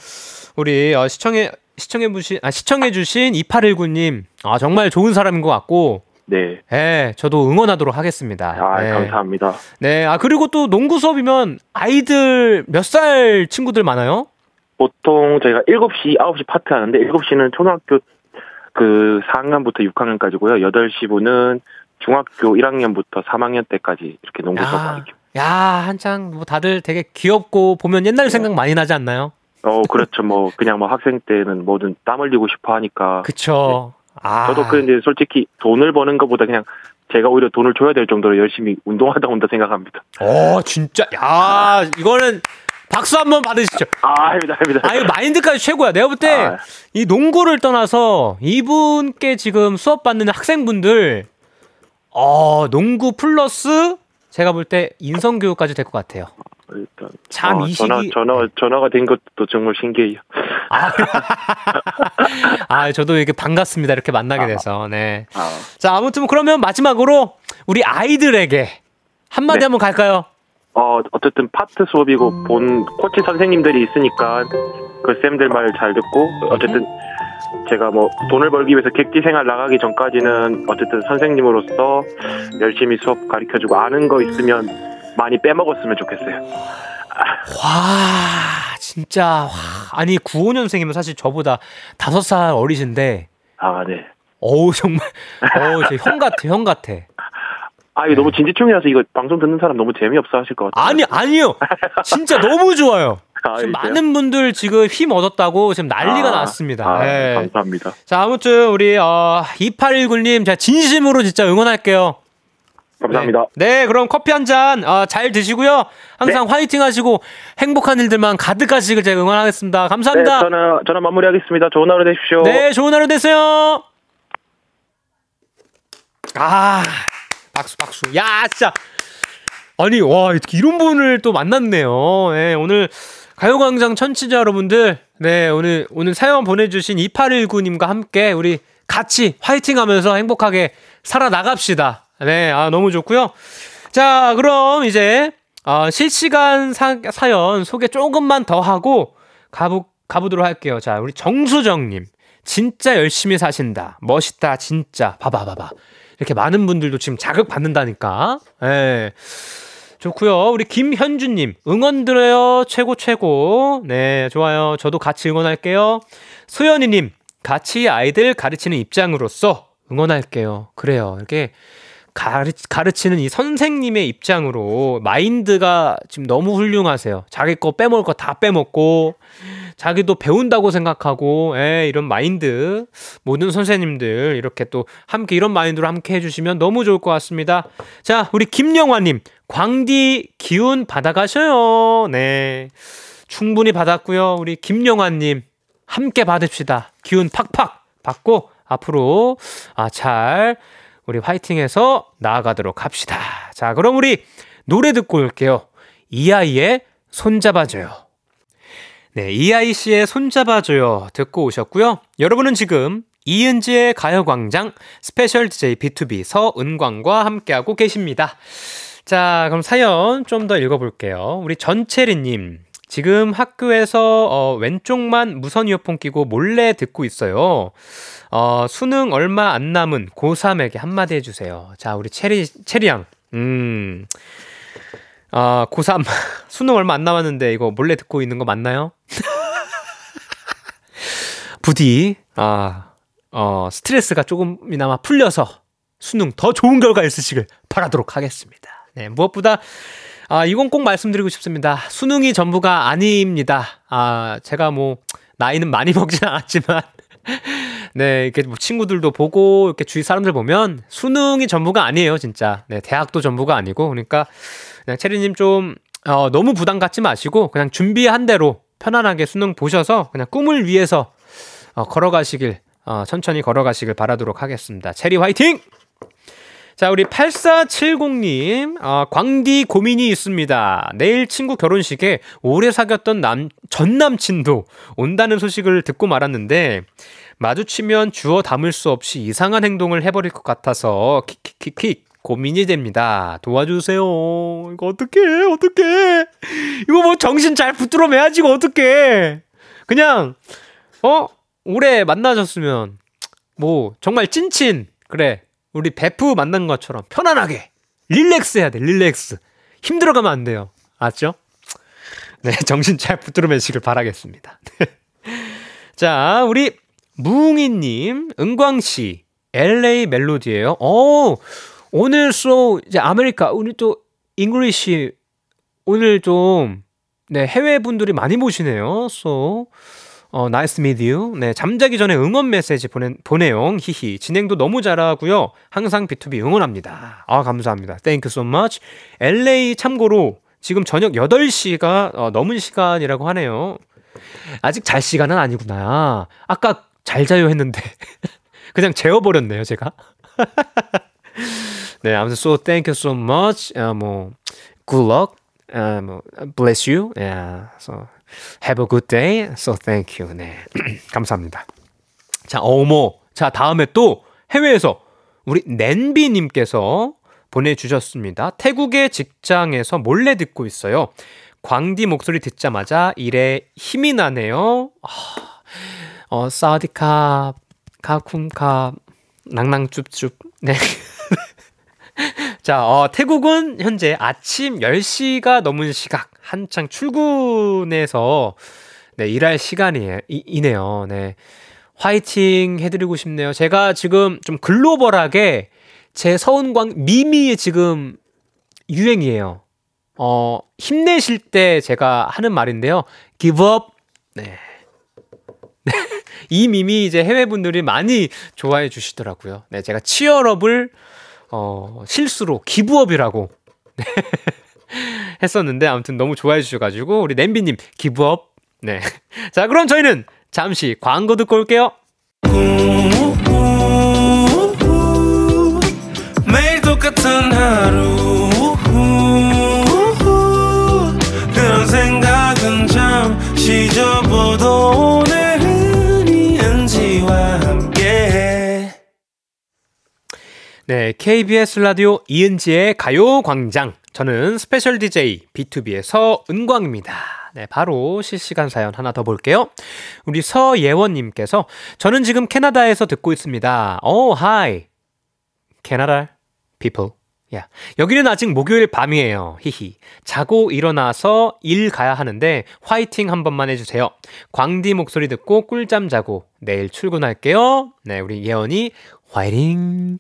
우리 어, 시청해 시청해 주신 아 시청해 주신 2819님 아 정말 좋은 사람인 것 같고 네. 예, 저도 응원하도록 하겠습니다. 아 네. 감사합니다. 네, 아 그리고 또 농구 수업이면 아이들 몇 살 친구들 많아요? 보통 저희가 7시, 9시 파트 하는데 7시는 초등학교 그 4학년부터 6학년까지고요. 8시 분은 중학교 1학년부터 3학년 때까지 이렇게 농구 수업 야, 가르쳐. 야 한창 뭐 다들 되게 귀엽고 보면 옛날 생각 많이 나지 않나요? 어 그렇죠. 뭐 그냥 뭐 학생 때는 뭐든 땀 흘리고 싶어 하니까 그쵸. 아, 저도 근데 솔직히 돈을 버는 것보다 그냥 제가 오히려 돈을 줘야 될 정도로 열심히 운동하다 온다 생각합니다. 어 진짜 야 이거는 박수 한번 받으시죠. 아, 아닙니다, 아닙니다. 아, 이 마인드까지 최고야. 내가 볼때 아. 이 농구를 떠나서 이분께 지금 수업 받는 학생분들 어, 농구 플러스 제가 볼 때 인성 교육까지 될 것 같아요. 일단 참, 어, 이 전화 시기- 전화 전화가 된 것도 정말 신기해요. 아, 저도 이렇게 반갑습니다. 이렇게 만나게 돼서. 네. 아, 자, 아무튼 그러면 마지막으로 우리 아이들에게 한마디 네. 한번 갈까요? 어 어쨌든 파트 수업이고 본 코치 선생님들이 있으니까 그 쌤들 말 잘 듣고 어쨌든 제가 뭐 돈을 벌기 위해서 객지 생활 나가기 전까지는 어쨌든 선생님으로서 열심히 수업 가르쳐주고 아는 거 있으면 많이 빼먹었으면 좋겠어요. 와, 진짜. 와. 아니, 95년생이면 사실 저보다 다섯 살 어리신데, 아 네. 어우, 정말, 어우, 저 형 같아, 형 같아. 아 이거 너무 진지충이라서 이거 방송 듣는 사람 너무 재미없어 하실 것 같아요. 아니, 아니요. 진짜 너무 좋아요. 아, 지금? 많은 분들 지금 힘 얻었다고 지금 난리가 아, 났습니다. 아, 예. 감사합니다. 자, 아무튼 우리 어 2819님 제가 진심으로 진짜 응원할게요. 감사합니다. 네, 네, 그럼 커피 한 잔 잘 드시고요. 항상 네. 화이팅 하시고 행복한 일들만 가득하시길 제가 응원하겠습니다. 네, 감사합니다. 저는 저는 마무리하겠습니다. 좋은 하루 되십시오. 네, 좋은 하루 되세요. 아, 박수, 박수. 야, 진짜. 아니, 와, 이런 분을 또 만났네요. 네, 오늘 가요광장 천치자 여러분들, 네, 오늘, 오늘 사연 보내주신 2819님과 함께 우리 같이 화이팅 하면서 행복하게 살아나갑시다. 네, 아, 너무 좋고요. 자, 그럼 이제, 어, 실시간 사, 사연 소개 조금만 더 하고 가보, 가보도록 할게요. 자, 우리 정수정님. 진짜 열심히 사신다. 멋있다, 진짜. 봐봐, 봐봐. 이렇게 많은 분들도 지금 자극 받는다니까. 예. 좋고요. 우리 김현주님 응원 드려요. 최고 최고. 네, 좋아요. 저도 같이 응원할게요. 소연이 님 같이 아이들 가르치는 입장으로서 응원할게요. 그래요. 이렇게 가르, 가르치는 이 선생님의 입장으로 마인드가 지금 너무 훌륭하세요. 자기 거 빼먹을 거 다 빼먹고 자기도 배운다고 생각하고 예, 이런 마인드 모든 선생님들 이렇게 또 함께 이런 마인드로 함께 해주시면 너무 좋을 것 같습니다. 자 우리 김영화님 광디 기운 받아가셔요. 네 충분히 받았고요. 우리 김영화님 함께 받읍시다. 기운 팍팍 받고 앞으로 아, 잘 우리 화이팅해서 나아가도록 합시다. 자 그럼 우리 노래 듣고 올게요. 이 아이의 손잡아줘요. 네, 이아이 씨의 손잡아줘요 듣고 오셨고요. 여러분은 지금 이은지의 가요광장 special DJ BTOB 서은광과 함께하고 계십니다. 자, 그럼 사연 좀 더 읽어볼게요. 우리 전채리님. 지금 학교에서 어, 왼쪽만 무선 이어폰 끼고 몰래 듣고 있어요. 어, 수능 얼마 안 남은 고3에게 한마디 해주세요. 자, 우리 체리, 체리양. 음. 아, 고3 수능 얼마 안 남았는데 이거 몰래 듣고 있는 거 맞나요? 부디 아, 어, 스트레스가 조금이나마 풀려서 수능 더 좋은 결과 있으시길 바라도록 하겠습니다. 네, 무엇보다 아, 이건 꼭 말씀드리고 싶습니다. 수능이 전부가 아닙니다. 아, 제가 뭐 나이는 많이 먹진 않았지만 네, 이렇게 뭐 친구들도 보고 이렇게 주위 사람들 보면 수능이 전부가 아니에요, 진짜. 네, 대학도 전부가 아니고 그러니까 그냥 체리님 좀 어, 너무 부담 갖지 마시고 그냥 준비한 대로 편안하게 수능 보셔서 그냥 꿈을 위해서 어, 걸어가시길 어, 천천히 걸어가시길 바라도록 하겠습니다. 체리 화이팅! 자, 우리 8470님, 어, 광디 고민이 있습니다. 내일 친구 결혼식에 오래 사귀었던 남, 전 남친도 온다는 소식을 듣고 말았는데, 마주치면 주워 담을 수 없이 이상한 행동을 해버릴 것 같아서, 킥킥킥킥, 고민이 됩니다. 도와주세요. 이거 어떡해, 어떡해. 이거 뭐 정신 잘 붙들어 매야지, 이거 어떡해. 그냥, 어? 오래 만나셨으면, 뭐, 정말 찐친, 그래. 우리 베프 만난 것처럼 편안하게 릴렉스 해야 돼 릴렉스 힘들어가면 안 돼요 알았죠? 네 정신 잘 붙들어 매시길 바라겠습니다 자 우리 무웅이님 은광씨 LA 멜로디예요 어 오늘 so 이제 아메리카 오늘 또 English 오늘 좀 네, 해외 분들이 많이 보시네요. so 어, nice meet you. 네, 잠자기 전에 응원 메시지 보내, 보내용, 히히. 진행도 너무 잘하고요. 항상 BTOB 응원합니다. 아, 감사합니다. Thank you so much. LA 참고로 지금 저녁 8시가 어, 넘은 시간이라고 하네요. 아직 잘 시간은 아니구나. 아까 잘 자요 했는데. 그냥 재워버렸네요, 제가. 네, 아무튼 so thank you so much. 아, 뭐, good luck. 아, 뭐, bless you. Yeah, so have a good day. So thank you. 네, 감사합니다. 자, 어머. 자, 다음에 또 해외에서 우리 낸비 님께서 보내주셨습니다. 태국의 직장에서 몰래 듣고 있어요. 광디 목소리 듣자마자 일에 힘이 나네요. 아, 어, 사디캅, 카쿰캅, 낭낭쭈쭈. 네. 자, 어, 태국은 현재 아침 10시가 넘은 시각, 한창 출근해서, 네, 일할 시간이에요, 이, 이네요. 네. 화이팅 해드리고 싶네요. 제가 지금 좀 글로벌하게 제 서운광 미미 지금 유행이에요. 어, 힘내실 때 제가 하는 말인데요. give up. 네. 네. 이 밈이 이제 해외 분들이 많이 좋아해 주시더라고요. 네, 제가 치얼업을 어, 실수로 기부업이라고 네. 했었는데 아무튼 너무 좋아해 주셔가지고 우리 냄비님 기부업. 네. 자, 그럼 저희는 잠시 광고 듣고 올게요. 매일 똑같은 하루 그런 생각은 잠시 접어도 네, KBS 라디오 이은지의 가요 광장. 저는 스페셜 DJ BTOB의 서은광입니다. 네, 바로 실시간 사연 하나 더 볼게요. 우리 서예원님께서 저는 지금 캐나다에서 듣고 있습니다. 오, hi. 캐나다 people. 야, 여기는 아직 목요일 밤이에요. 히히. 자고 일어나서 일 가야 하는데 화이팅 한 번만 해주세요. 광디 목소리 듣고 꿀잠 자고 내일 출근할게요. 네, 우리 예원이 화이팅.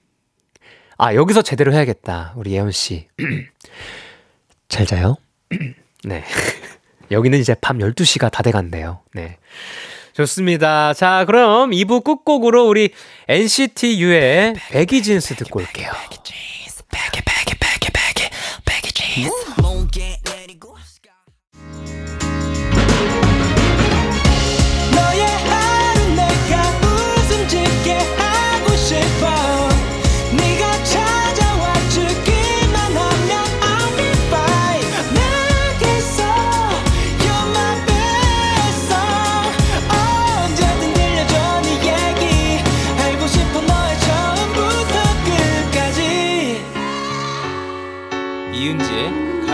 아, 여기서 제대로 해야겠다. 우리 예원 씨. 잘 자요? 네. 여기는 이제 밤 12시가 다 돼간대요. 네. 좋습니다. 자, 그럼 2부 끝곡으로 우리 NCT U의 백이진스 듣고 올게요. 너의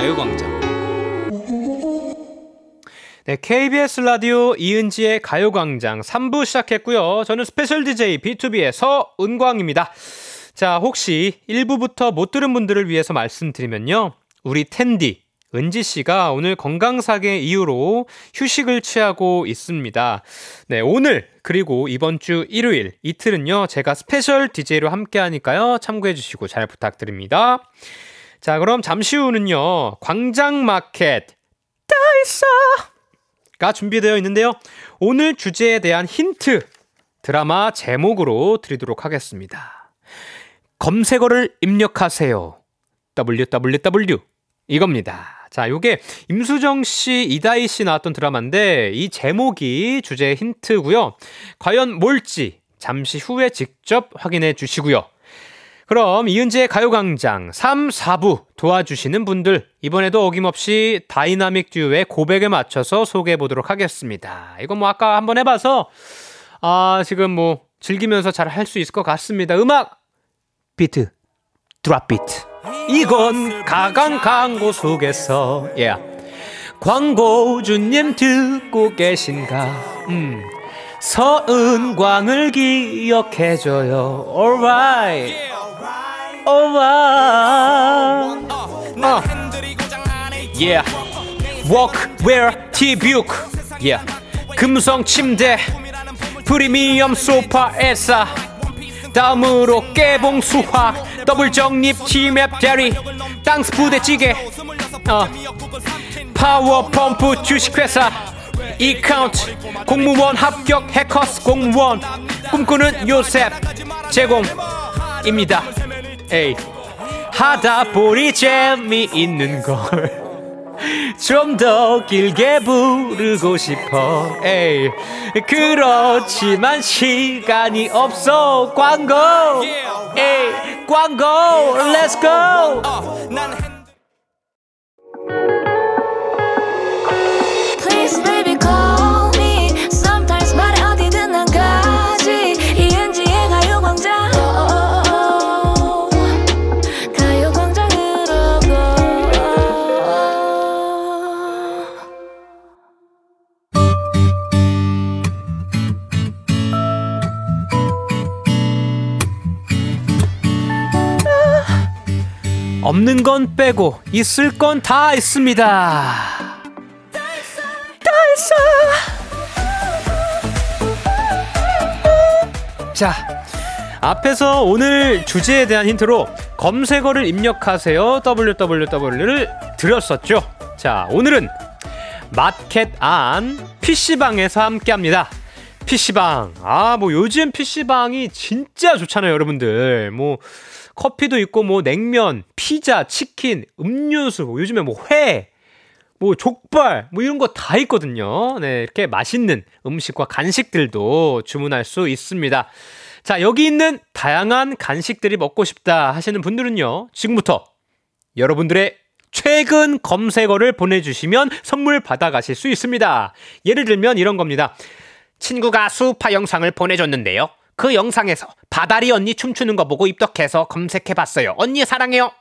가요광장. 네, KBS 라디오 이은지의 가요광장 3부 시작했고요. 저는 스페셜 DJ BTOB의 서은광입니다. 자, 혹시 1부부터 못 들은 분들을 위해서 말씀드리면요. 우리 텐디, 은지 씨가 오늘 건강상의 이유로 휴식을 취하고 있습니다. 네, 오늘 그리고 이번 주 일요일 이틀은요. 제가 스페셜 DJ로 함께 하니까요. 참고해 주시고 잘 부탁드립니다. 자, 그럼 잠시 후는요. 광장마켓 다 있어. 가 준비되어 있는데요. 오늘 주제에 대한 힌트 드라마 제목으로 드리도록 하겠습니다. 검색어를 입력하세요. www 이겁니다. 자, 요게 임수정 씨, 이다희 씨 나왔던 드라마인데 이 제목이 주제 힌트고요. 과연 뭘지 잠시 후에 직접 확인해 주시고요. 그럼 이은지의 가요광장 3, 4부 도와주시는 분들 이번에도 어김없이 다이나믹 듀오의 고백에 맞춰서 소개해 보도록 하겠습니다. 이거 뭐 아까 한번 해봐서 아 지금 뭐 즐기면서 잘 할 수 있을 것 같습니다. 음악 비트 drop beat. 이건 가강 광고 속에서 예. 광고주님 듣고 계신가? 음. 서은광을 기억해줘요. Alright 어. yeah. Workwear T-Buke yeah. 금성 침대 프리미엄 소파에서 다음으로 깨봉 수학 더블 정립 치맵 대리. 땅스 부대찌개. 어. 파워 펌프 주식회사. 이카운트 공무원 합격 해커스 공무원. 꿈꾸는 요셉 제공입니다 에이 하다 보니 재미있는 걸. 좀 더 길게 부르고 싶어. 에이 그렇지만 시간이 없어. 광고. 에이 광고. Please baby 없는 건 빼고 있을 건 다 있습니다. 다 있어. 자, 앞에서 오늘 주제에 대한 힌트로 검색어를 입력하세요. www를 드렸었죠. 자, 오늘은 마켓 안 PC방에서 함께 합니다. PC방. 아, 뭐 요즘 PC방이 진짜 좋잖아요, 여러분들. 뭐 커피도 있고 뭐 냉면, 피자, 치킨, 음료수, 뭐 요즘에 뭐 회, 뭐 족발, 뭐 이런 거 다 있거든요. 네, 이렇게 맛있는 음식과 간식들도 주문할 수 있습니다. 자, 여기 있는 다양한 간식들이 먹고 싶다 하시는 분들은요. 지금부터 여러분들의 최근 검색어를 보내주시면 선물 받아가실 수 있습니다. 예를 들면 이런 겁니다. 친구가 수파 영상을 보내줬는데요. 그 영상에서 바다리 언니 춤추는 거 보고 입덕해서 검색해봤어요. 언니 사랑해요.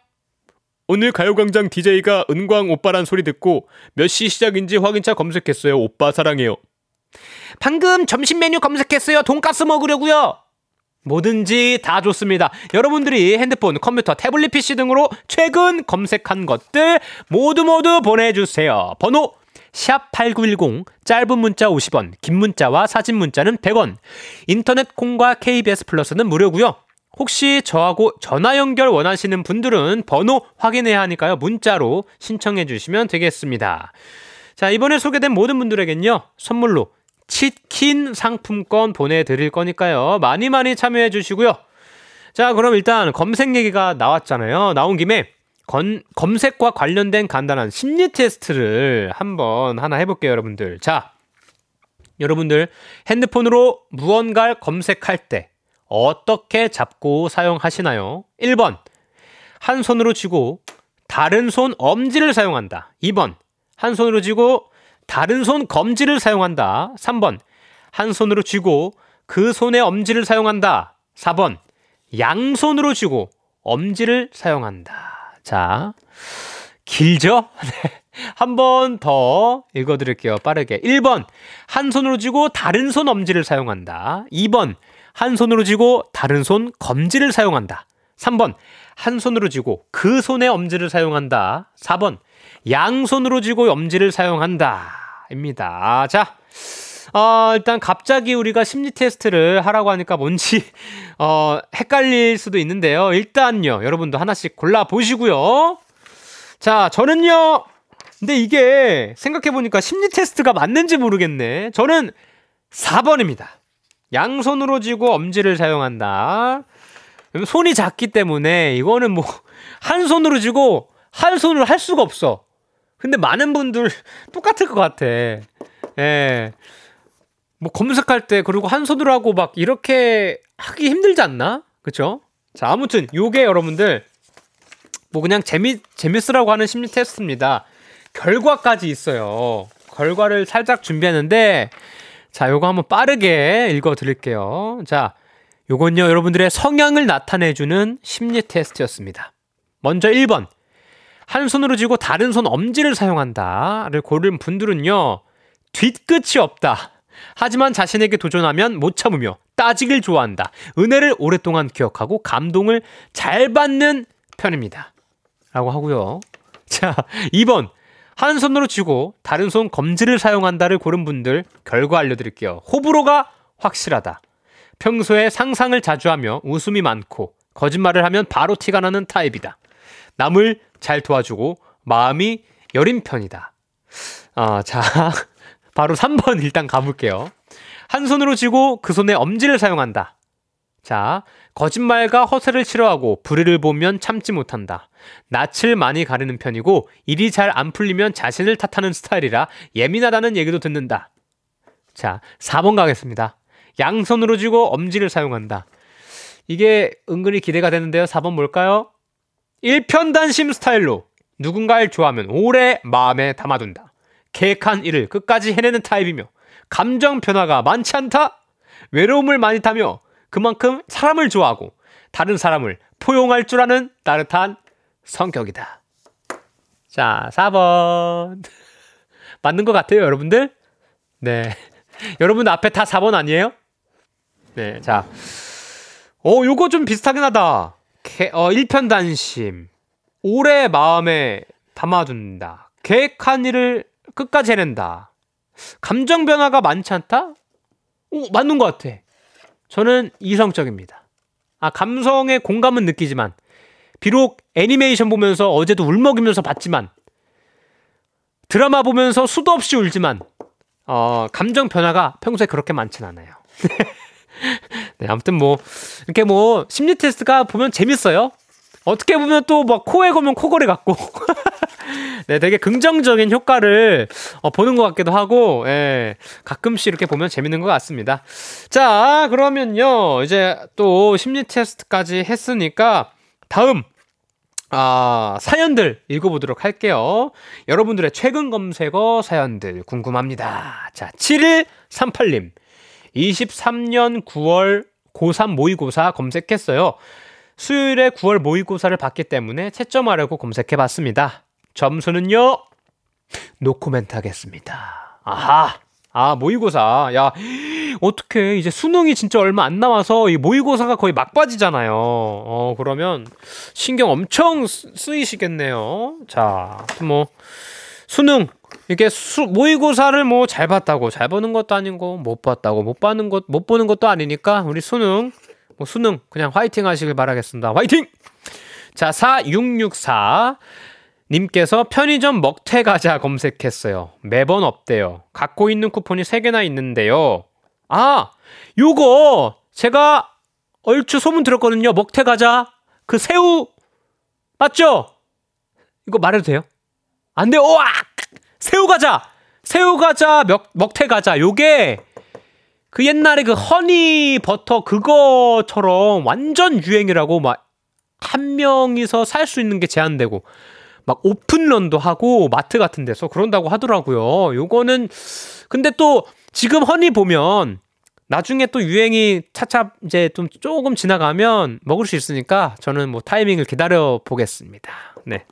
오늘 가요광장 DJ가 은광 오빠란 소리 듣고 몇 시 시작인지 확인차 검색했어요. 오빠 사랑해요. 방금 점심 메뉴 검색했어요. 돈가스 먹으려고요. 뭐든지 다 좋습니다. 여러분들이 핸드폰, 컴퓨터, 태블릿 PC 등으로 최근 검색한 것들 모두 모두 보내주세요. 번호 샵8910 짧은 문자 50원, 긴 문자와 사진 문자는 100원. 인터넷 콩과 KBS 플러스는 무료고요. 혹시 저하고 전화 연결 원하시는 분들은 번호 확인해야 하니까요. 문자로 신청해 주시면 되겠습니다. 자, 이번에 소개된 모든 분들에겐요. 선물로 치킨 상품권 보내 드릴 거니까요. 많이 많이 참여해 주시고요. 자, 그럼 일단 검색 얘기가 나왔잖아요. 나온 김에 건, 검색과 관련된 간단한 심리 테스트를 한번 하나 해볼게요, 여러분들. 자, 여러분들 핸드폰으로 무언가를 검색할 때 어떻게 잡고 사용하시나요? 1번, 한 손으로 쥐고 다른 손 엄지를 사용한다. 2번, 한 손으로 쥐고 다른 손 검지를 사용한다. 3번, 한 손으로 쥐고 그 손의 엄지를 사용한다. 4번, 양손으로 쥐고 엄지를 사용한다. 자, 길죠? 네. 한번 더 읽어드릴게요. 빠르게. 1번, 한 손으로 쥐고 다른 손 엄지를 사용한다. 2번, 한 손으로 쥐고 다른 손 검지를 사용한다. 3번, 한 손으로 쥐고 그 손의 엄지를 사용한다. 4번, 양손으로 쥐고 엄지를 사용한다. 입니다. 자, 어, 일단 갑자기 우리가 심리 테스트를 하라고 하니까 뭔지, 어, 헷갈릴 수도 있는데요. 일단요, 여러분도 하나씩 골라 보시고요. 자, 저는요, 근데 이게 생각해 보니까 심리 테스트가 맞는지 모르겠네. 저는 4번입니다. 양손으로 쥐고 엄지를 사용한다. 손이 작기 때문에 이거는 뭐, 한 손으로 쥐고 한 손으로 할 수가 없어. 근데 많은 분들 똑같을 것 같아. 예. 뭐 검색할 때 그리고 한 손으로 하고 막 이렇게 하기 힘들지 않나? 그쵸? 자, 아무튼 요게 여러분들 뭐 그냥 재미 재밌으라고 하는 심리 테스트입니다. 결과까지 있어요. 결과를 살짝 준비했는데 자, 요거 한번 빠르게 읽어 드릴게요. 자, 요건요. 여러분들의 성향을 나타내 주는 심리 테스트였습니다. 먼저 1번. 한 손으로 쥐고 다른 손 엄지를 사용한다를 고른 분들은요. 뒤끝이 없다. 하지만 자신에게 도전하면 못 참으며 따지길 좋아한다. 은혜를 오랫동안 기억하고 감동을 잘 받는 편입니다. 라고 하고요. 자, 2번. 한 손으로 쥐고 다른 손 검지를 사용한다를 고른 분들 결과 알려드릴게요. 호불호가 확실하다. 평소에 상상을 자주 하며 웃음이 많고 거짓말을 하면 바로 티가 나는 타입이다. 남을 잘 도와주고 마음이 여린 편이다. 아, 자, 바로 3번 일단 가볼게요. 한 손으로 쥐고 그 손에 엄지를 사용한다. 자, 거짓말과 허세를 싫어하고 불의를 보면 참지 못한다. 낯을 많이 가리는 편이고 일이 잘 안 풀리면 자신을 탓하는 스타일이라 예민하다는 얘기도 듣는다. 자, 4번 가겠습니다. 양손으로 쥐고 엄지를 사용한다. 이게 은근히 기대가 되는데요. 4번 뭘까요? 일편단심 스타일로 누군가를 좋아하면 오래 마음에 담아둔다. 계획한 일을 끝까지 해내는 타입이며 감정 변화가 많지 않다. 외로움을 많이 타며 그만큼 사람을 좋아하고 다른 사람을 포용할 줄 아는 따뜻한 성격이다. 자, 4번. 맞는 것 같아요, 여러분들? 네. 여러분 앞에 다 4번 아니에요? 네, 자. 어, 요거 좀 비슷하긴 하다. 개, 어, 일편단심. 오래 마음에 담아둔다. 계획한 일을 끝까지 해낸다. 감정 변화가 많지 않다? 오, 맞는 것 같아. 저는 이성적입니다. 아, 감성에 공감은 느끼지만, 비록 애니메이션 보면서 어제도 울먹이면서 봤지만, 드라마 보면서 수도 없이 울지만, 어, 감정 변화가 평소에 그렇게 많진 않아요. 네, 아무튼 뭐, 이렇게 뭐, 심리 테스트가 보면 재밌어요. 어떻게 보면 또 막 코에 걸면 코걸이 같고. 네, 되게 긍정적인 효과를 어, 보는 것 같기도 하고, 예, 가끔씩 이렇게 보면 재밌는 것 같습니다. 자, 그러면요, 이제 또 심리 테스트까지 했으니까, 다음, 아, 사연들 읽어보도록 할게요. 여러분들의 최근 검색어 사연들 궁금합니다. 자, 7138님. 23년 9월 고3 모의고사 검색했어요. 수요일에 9월 모의고사를 봤기 때문에 채점하려고 검색해봤습니다. 점수는요? 노코멘트 하겠습니다. 아하. 아, 모의고사. 야, 어떻게 이제 수능이 진짜 얼마 안 남아서 이 모의고사가 거의 막바지잖아요. 어, 그러면 신경 엄청 쓰- 쓰이시겠네요. 자, 뭐 수능 이게 수, 모의고사를 뭐 잘 봤다고 잘 보는 것도 아니고 못 봤다고 못 보는 것 못 보는 것도 아니니까 우리 수능 뭐 수능 그냥 화이팅 하시길 바라겠습니다. 화이팅! 자, 4664 님께서 편의점 먹태 과자 검색했어요. 매번 없대요. 갖고 있는 쿠폰이 3개나 있는데요. 아, 요거 제가 얼추 소문 들었거든요. 먹태 과자. 그 새우 맞죠? 이거 말해도 돼요? 안 돼요. 우와! 새우 과자. 새우 과자 먹, 먹태 과자. 요게 그 옛날에 그 허니 버터 그거처럼 완전 유행이라고 막 한 명이서 살 수 있는 게 제한되고 막 오픈런도 하고 마트 같은 데서 그런다고 하더라고요. 요거는 근데 또 지금 허니 보면 나중에 또 유행이 차차 이제 좀 조금 지나가면 먹을 수 있으니까 저는 뭐 타이밍을 기다려 보겠습니다. 네.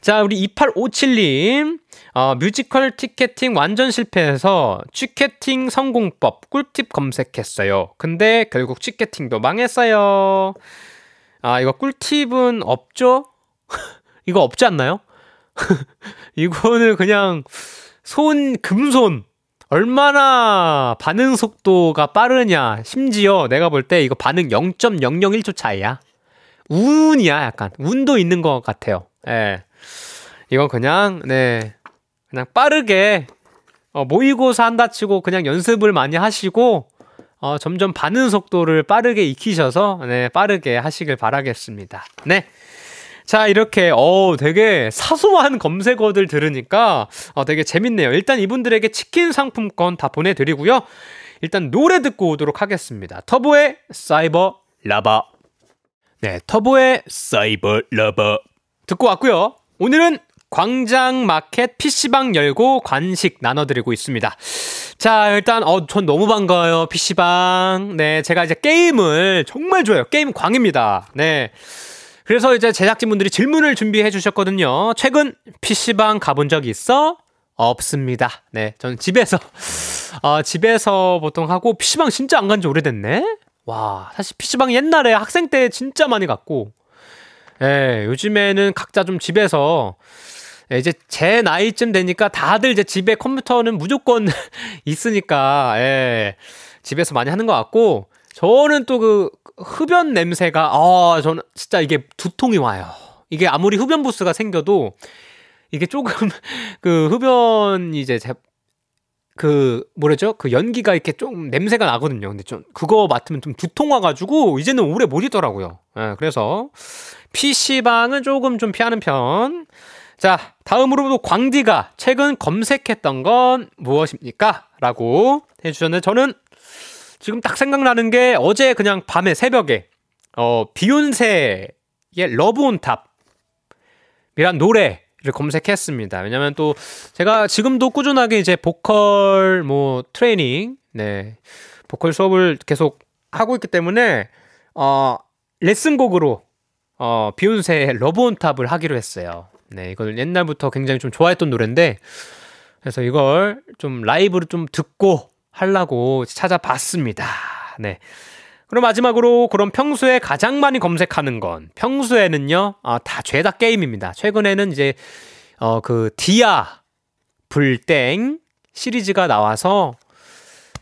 자, 우리 2857님. 어, 뮤지컬 티켓팅 완전 실패해서 취캐팅 성공법 꿀팁 검색했어요. 근데 결국 취캐팅도 망했어요. 아, 이거 꿀팁은 없죠? 이거 없지 않나요? 이거는 그냥 손, 금손. 얼마나 반응 속도가 빠르냐. 심지어 내가 볼 때 이거 반응 0.001초 차이야. 운이야, 약간. 운도 있는 것 같아요. 예. 이건 그냥, 네. 그냥 빠르게, 어, 모의고사 한다 치고 그냥 연습을 많이 하시고, 어, 점점 반응 속도를 빠르게 익히셔서, 네, 빠르게 하시길 바라겠습니다. 네. 자, 이렇게, 어 되게 사소한 검색어들 들으니까, 어, 되게 재밌네요. 일단 이분들에게 치킨 상품권 다 보내드리고요. 일단 노래 듣고 오도록 하겠습니다. 터보의 사이버 라바. 네, 터보의 사이버 라바. 듣고 왔고요. 오늘은 광장 마켓 PC방 열고 관식 나눠드리고 있습니다. 자, 일단, 어, 전 너무 반가워요. PC방. 네, 제가 이제 게임을 정말 좋아해요. 게임 광입니다. 네. 그래서 이제 제작진분들이 질문을 준비해 주셨거든요. 최근 PC방 가본 적 있어? 없습니다. 네, 저는 집에서, 어, 집에서 보통 하고, PC방 진짜 안 간 지 오래됐네? 와, 사실 PC방 옛날에 학생 때 진짜 많이 갔고, 예, 요즘에는 각자 좀 집에서, 예, 이제 제 나이쯤 되니까 다들 이제 집에 컴퓨터는 무조건 있으니까, 예, 집에서 많이 하는 것 같고, 저는 또 그 흡연 냄새가, 아, 저는 진짜 이게 두통이 와요. 이게 아무리 흡연 부스가 생겨도, 이게 조금 그 흡연 이제 제, 그 뭐랬죠? 그 연기가 이렇게 좀 냄새가 나거든요. 근데 좀 그거 맡으면 좀 두통 와가지고 이제는 오래 못 있더라고요. 예, 그래서 PC방은 조금 좀 피하는 편. 자, 다음으로도 광디가 최근 검색했던 건 무엇입니까? 라고 해주셨는데 저는 지금 딱 생각나는 게 어제 그냥 밤에 새벽에 어 비욘세의 Love On Top 이란 노래 를 검색했습니다. 왜냐면 또 제가 지금도 꾸준하게 이제 보컬 뭐 트레이닝, 네. 보컬 수업을 계속 하고 있기 때문에 어 레슨곡으로 어 비욘세의 Love On Top을 하기로 했어요. 네, 이걸 옛날부터 굉장히 좀 좋아했던 노래인데 그래서 이걸 좀 라이브로 좀 듣고 하려고 찾아봤습니다. 네. 그럼 마지막으로 그럼 평소에 가장 많이 검색하는 건 평소에는요 아, 다 죄다 게임입니다. 최근에는 이제 어 그 디아 불땡 시리즈가 나와서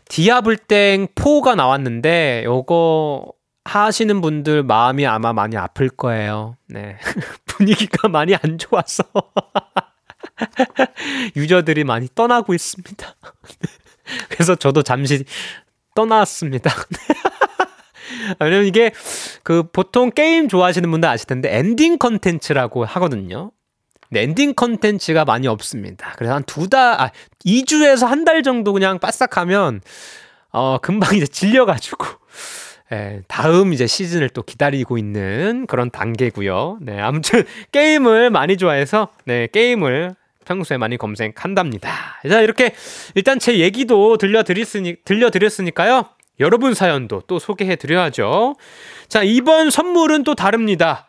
디아 불땡 4가 나왔는데 요거 하시는 분들 마음이 아마 많이 아플 거예요. 네. 분위기가 많이 안 좋아서 유저들이 많이 떠나고 있습니다. 그래서 저도 잠시 떠났습니다. 왜냐면 이게 그 보통 게임 좋아하시는 분들 아실 텐데 엔딩 컨텐츠라고 하거든요. 근데 엔딩 컨텐츠가 많이 없습니다. 그래서 한 두 달, 아, 2주에서 한 달 정도 그냥 빠싹하면, 어, 금방 이제 질려가지고, 예, 다음 이제 시즌을 또 기다리고 있는 그런 단계고요. 네, 아무튼 게임을 많이 좋아해서, 네, 게임을 평소에 많이 검색한답니다. 자, 이렇게 일단 제 얘기도 들려드렸으니, 들려드렸으니까요. 여러분 사연도 또 소개해 드려야죠. 자, 이번 선물은 또 다릅니다.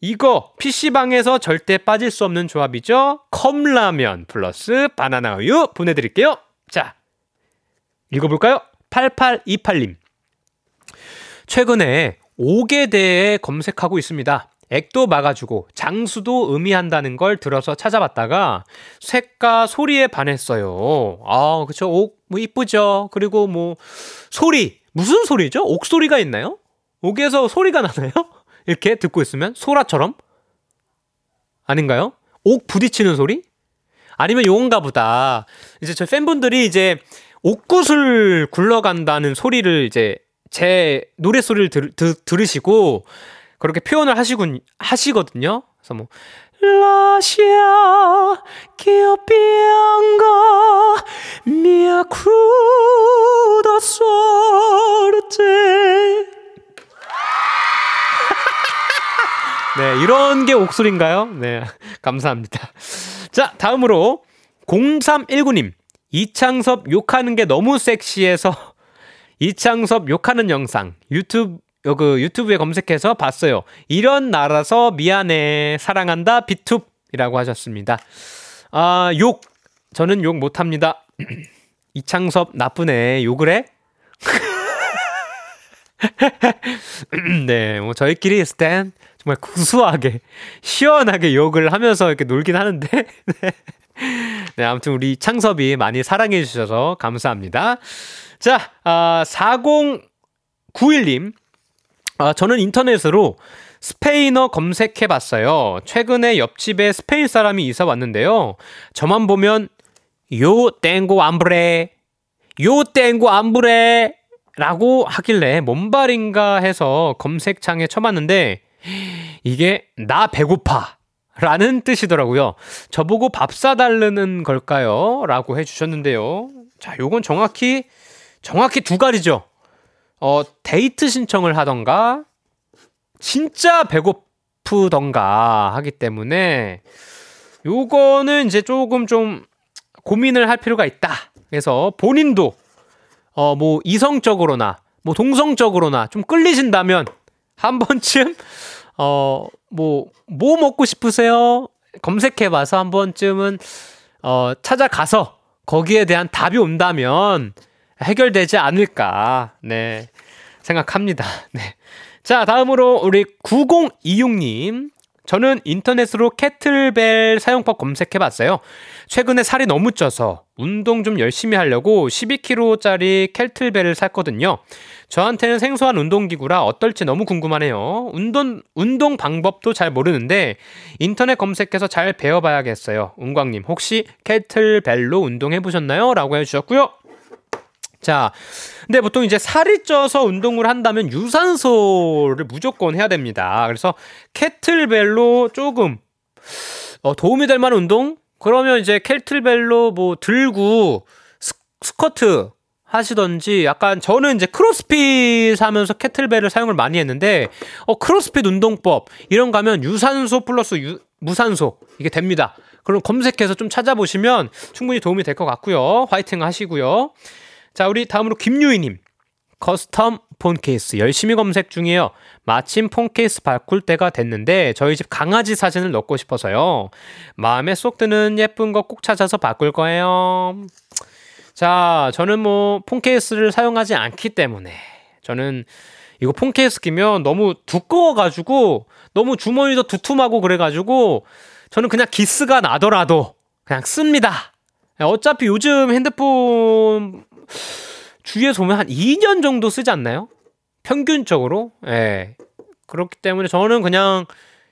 이거 PC방에서 절대 빠질 수 없는 조합이죠. 컵라면 플러스 바나나 우유 보내드릴게요. 자, 읽어볼까요? 8828님. 최근에 옥에 대해 검색하고 있습니다. 액도 막아주고 장수도 의미한다는 걸 들어서 찾아봤다가 색과 소리에 반했어요. 아, 그쵸. 옥, 뭐 이쁘죠. 그리고 뭐 소리. 무슨 소리죠? 옥 소리가 있나요? 옥에서 소리가 나나요? 이렇게 듣고 있으면 소라처럼? 아닌가요? 옥 부딪히는 소리? 아니면 요건가 보다. 이제 저 팬분들이 이제 옥굿을 굴러간다는 소리를 이제 제 노래 소리를 들, 들, 들으시고 그렇게 표현을 하시군 하시거든요. 그래서 뭐 라시아 기어비앙가 미아크루다 소르테 네, 이런 게 옥소리인가요? 네, 감사합니다. 자, 다음으로 0319님. 이창섭 욕하는 게 너무 섹시해서 이창섭 욕하는 영상 유튜브 그 유튜브에 검색해서 봤어요. 이런 나라서 미안해 사랑한다 비투이라고 하셨습니다. 아, 욕 저는 욕 못 합니다. 이창섭 나쁜 애 욕을 해? 네, 뭐 저희끼리 있을 땐 정말 구수하게 시원하게 욕을 하면서 이렇게 놀긴 하는데 네. 네, 아무튼 우리 창섭이 많이 사랑해 주셔서 감사합니다. 자, 아, 4091님. 아, 저는 인터넷으로 스페인어 검색해 봤어요. 최근에 옆집에 스페인 사람이 이사 왔는데요. 저만 보면 요 땡고 암브레 요 땡고 암브레 라고 하길래 뭔 말인가 해서 검색창에 쳐봤는데 이게 나 배고파. 라는 뜻이더라고요. 저보고 밥 사달라는 걸까요? 라고 해주셨는데요. 자, 요건 정확히, 정확히 두 가지죠. 어, 데이트 신청을 하던가, 진짜 배고프던가 하기 때문에, 요거는 이제 조금 좀 고민을 할 필요가 있다. 그래서 본인도, 어, 뭐, 이성적으로나, 뭐, 동성적으로나 좀 끌리신다면, 한 번쯤, 어, 뭐, 뭐 먹고 싶으세요? 검색해봐서 한 번쯤은, 어, 찾아가서 거기에 대한 답이 온다면 해결되지 않을까, 네, 생각합니다. 네. 자, 다음으로 우리 9026님. 저는 인터넷으로 캐틀벨 사용법 검색해 봤어요. 최근에 살이 너무 쪄서 운동 좀 열심히 하려고 12kg짜리 캐틀벨을 샀거든요. 저한테는 생소한 운동기구라 어떨지 너무 궁금하네요. 운동, 운동 방법도 잘 모르는데 인터넷 검색해서 잘 배워봐야겠어요. 운광님, 혹시 캐틀벨로 운동해 보셨나요? 라고 해주셨고요. 자, 근데 보통 이제 살이 쪄서 운동을 한다면 유산소를 무조건 해야 됩니다. 그래서 케틀벨로 조금 어, 도움이 될 만한 운동? 그러면 이제 케틀벨로 뭐 들고 스, 스쿼트 하시던지 약간 저는 이제 크로스핏 하면서 케틀벨을 사용을 많이 했는데 어 크로스핏 운동법 이런 거 하면 유산소 플러스 유, 무산소 이게 됩니다. 그럼 검색해서 좀 찾아보시면 충분히 도움이 될 것 같고요. 화이팅 하시고요. 자, 우리 다음으로 김유희님. custom 폰 케이스 열심히 검색 중이에요. 마침 폰 케이스 바꿀 때가 됐는데 저희 집 강아지 사진을 넣고 싶어서요. 마음에 쏙 드는 예쁜 거 꼭 찾아서 바꿀 거예요. 자, 저는 뭐 폰 케이스를 사용하지 않기 때문에 저는 이거 폰 케이스 끼면 너무 두꺼워가지고 너무 주머니도 두툼하고 그래가지고 저는 그냥 기스가 나더라도 그냥 씁니다. 어차피 요즘 핸드폰 주위에서 보면 한 2년 정도 쓰지 않나요? 평균적으로. 예. 그렇기 때문에 저는 그냥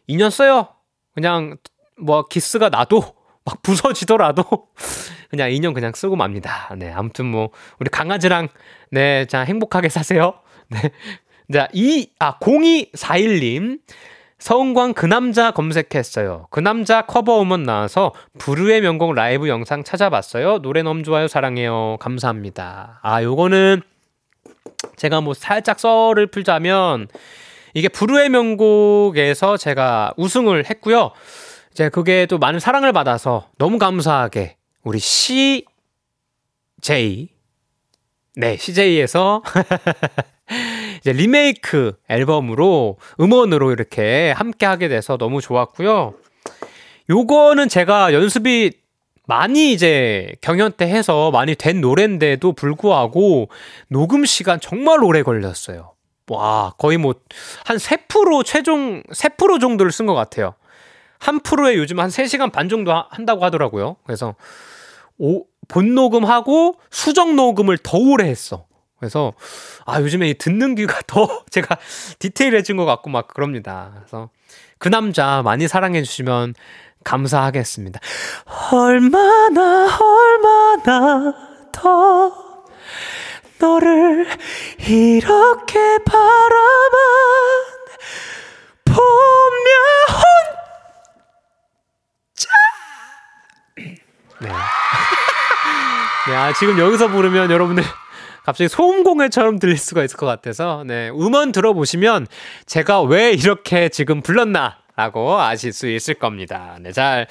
2년 써요. 그냥 뭐 기스가 나도 막 부서지더라도 그냥 2년 그냥 쓰고 맙니다. 네. 아무튼 뭐 우리 강아지랑 네, 자 행복하게 사세요. 네. 자, 이 아, 0241님 서은광 그 남자 검색했어요. 그 남자 커버 음원 나와서 부르의 명곡 라이브 영상 찾아봤어요. 노래 너무 좋아요. 사랑해요. 감사합니다. 아, 요거는 제가 뭐 살짝 썰을 풀자면 이게 부르의 명곡에서 제가 우승을 했고요. 이제 그게 또 많은 사랑을 받아서 너무 감사하게 우리 CJ 네, CJ에서 이제 리메이크 앨범으로 음원으로 이렇게 함께 하게 돼서 너무 좋았고요. 요거는 제가 연습이 많이 이제 경연 때 해서 많이 된 노래인데도 불구하고 녹음 시간 정말 오래 걸렸어요. 와, 거의 뭐 한 3% 최종 3% 정도를 쓴 것 같아요. 한 프로에 요즘 한 3시간 반 정도 하- 한다고 하더라고요. 그래서 오, 본 녹음하고 수정 녹음을 더 오래 했어. 그래서 아 요즘에 이 듣는 귀가 더 제가 디테일해진 것 같고 막 그럽니다. 그래서 그 남자 많이 사랑해 주시면 감사하겠습니다. 얼마나 얼마나 더 너를 이렇게 바라만 보면 네. 네, 아, 지금 여기서 부르면 여러분들 갑자기 소음공해처럼 들릴 수가 있을 것 같아서, 네, 음원 들어보시면 제가 왜 이렇게 지금 불렀나. 라고 아실 수 있을 겁니다. 네, 잘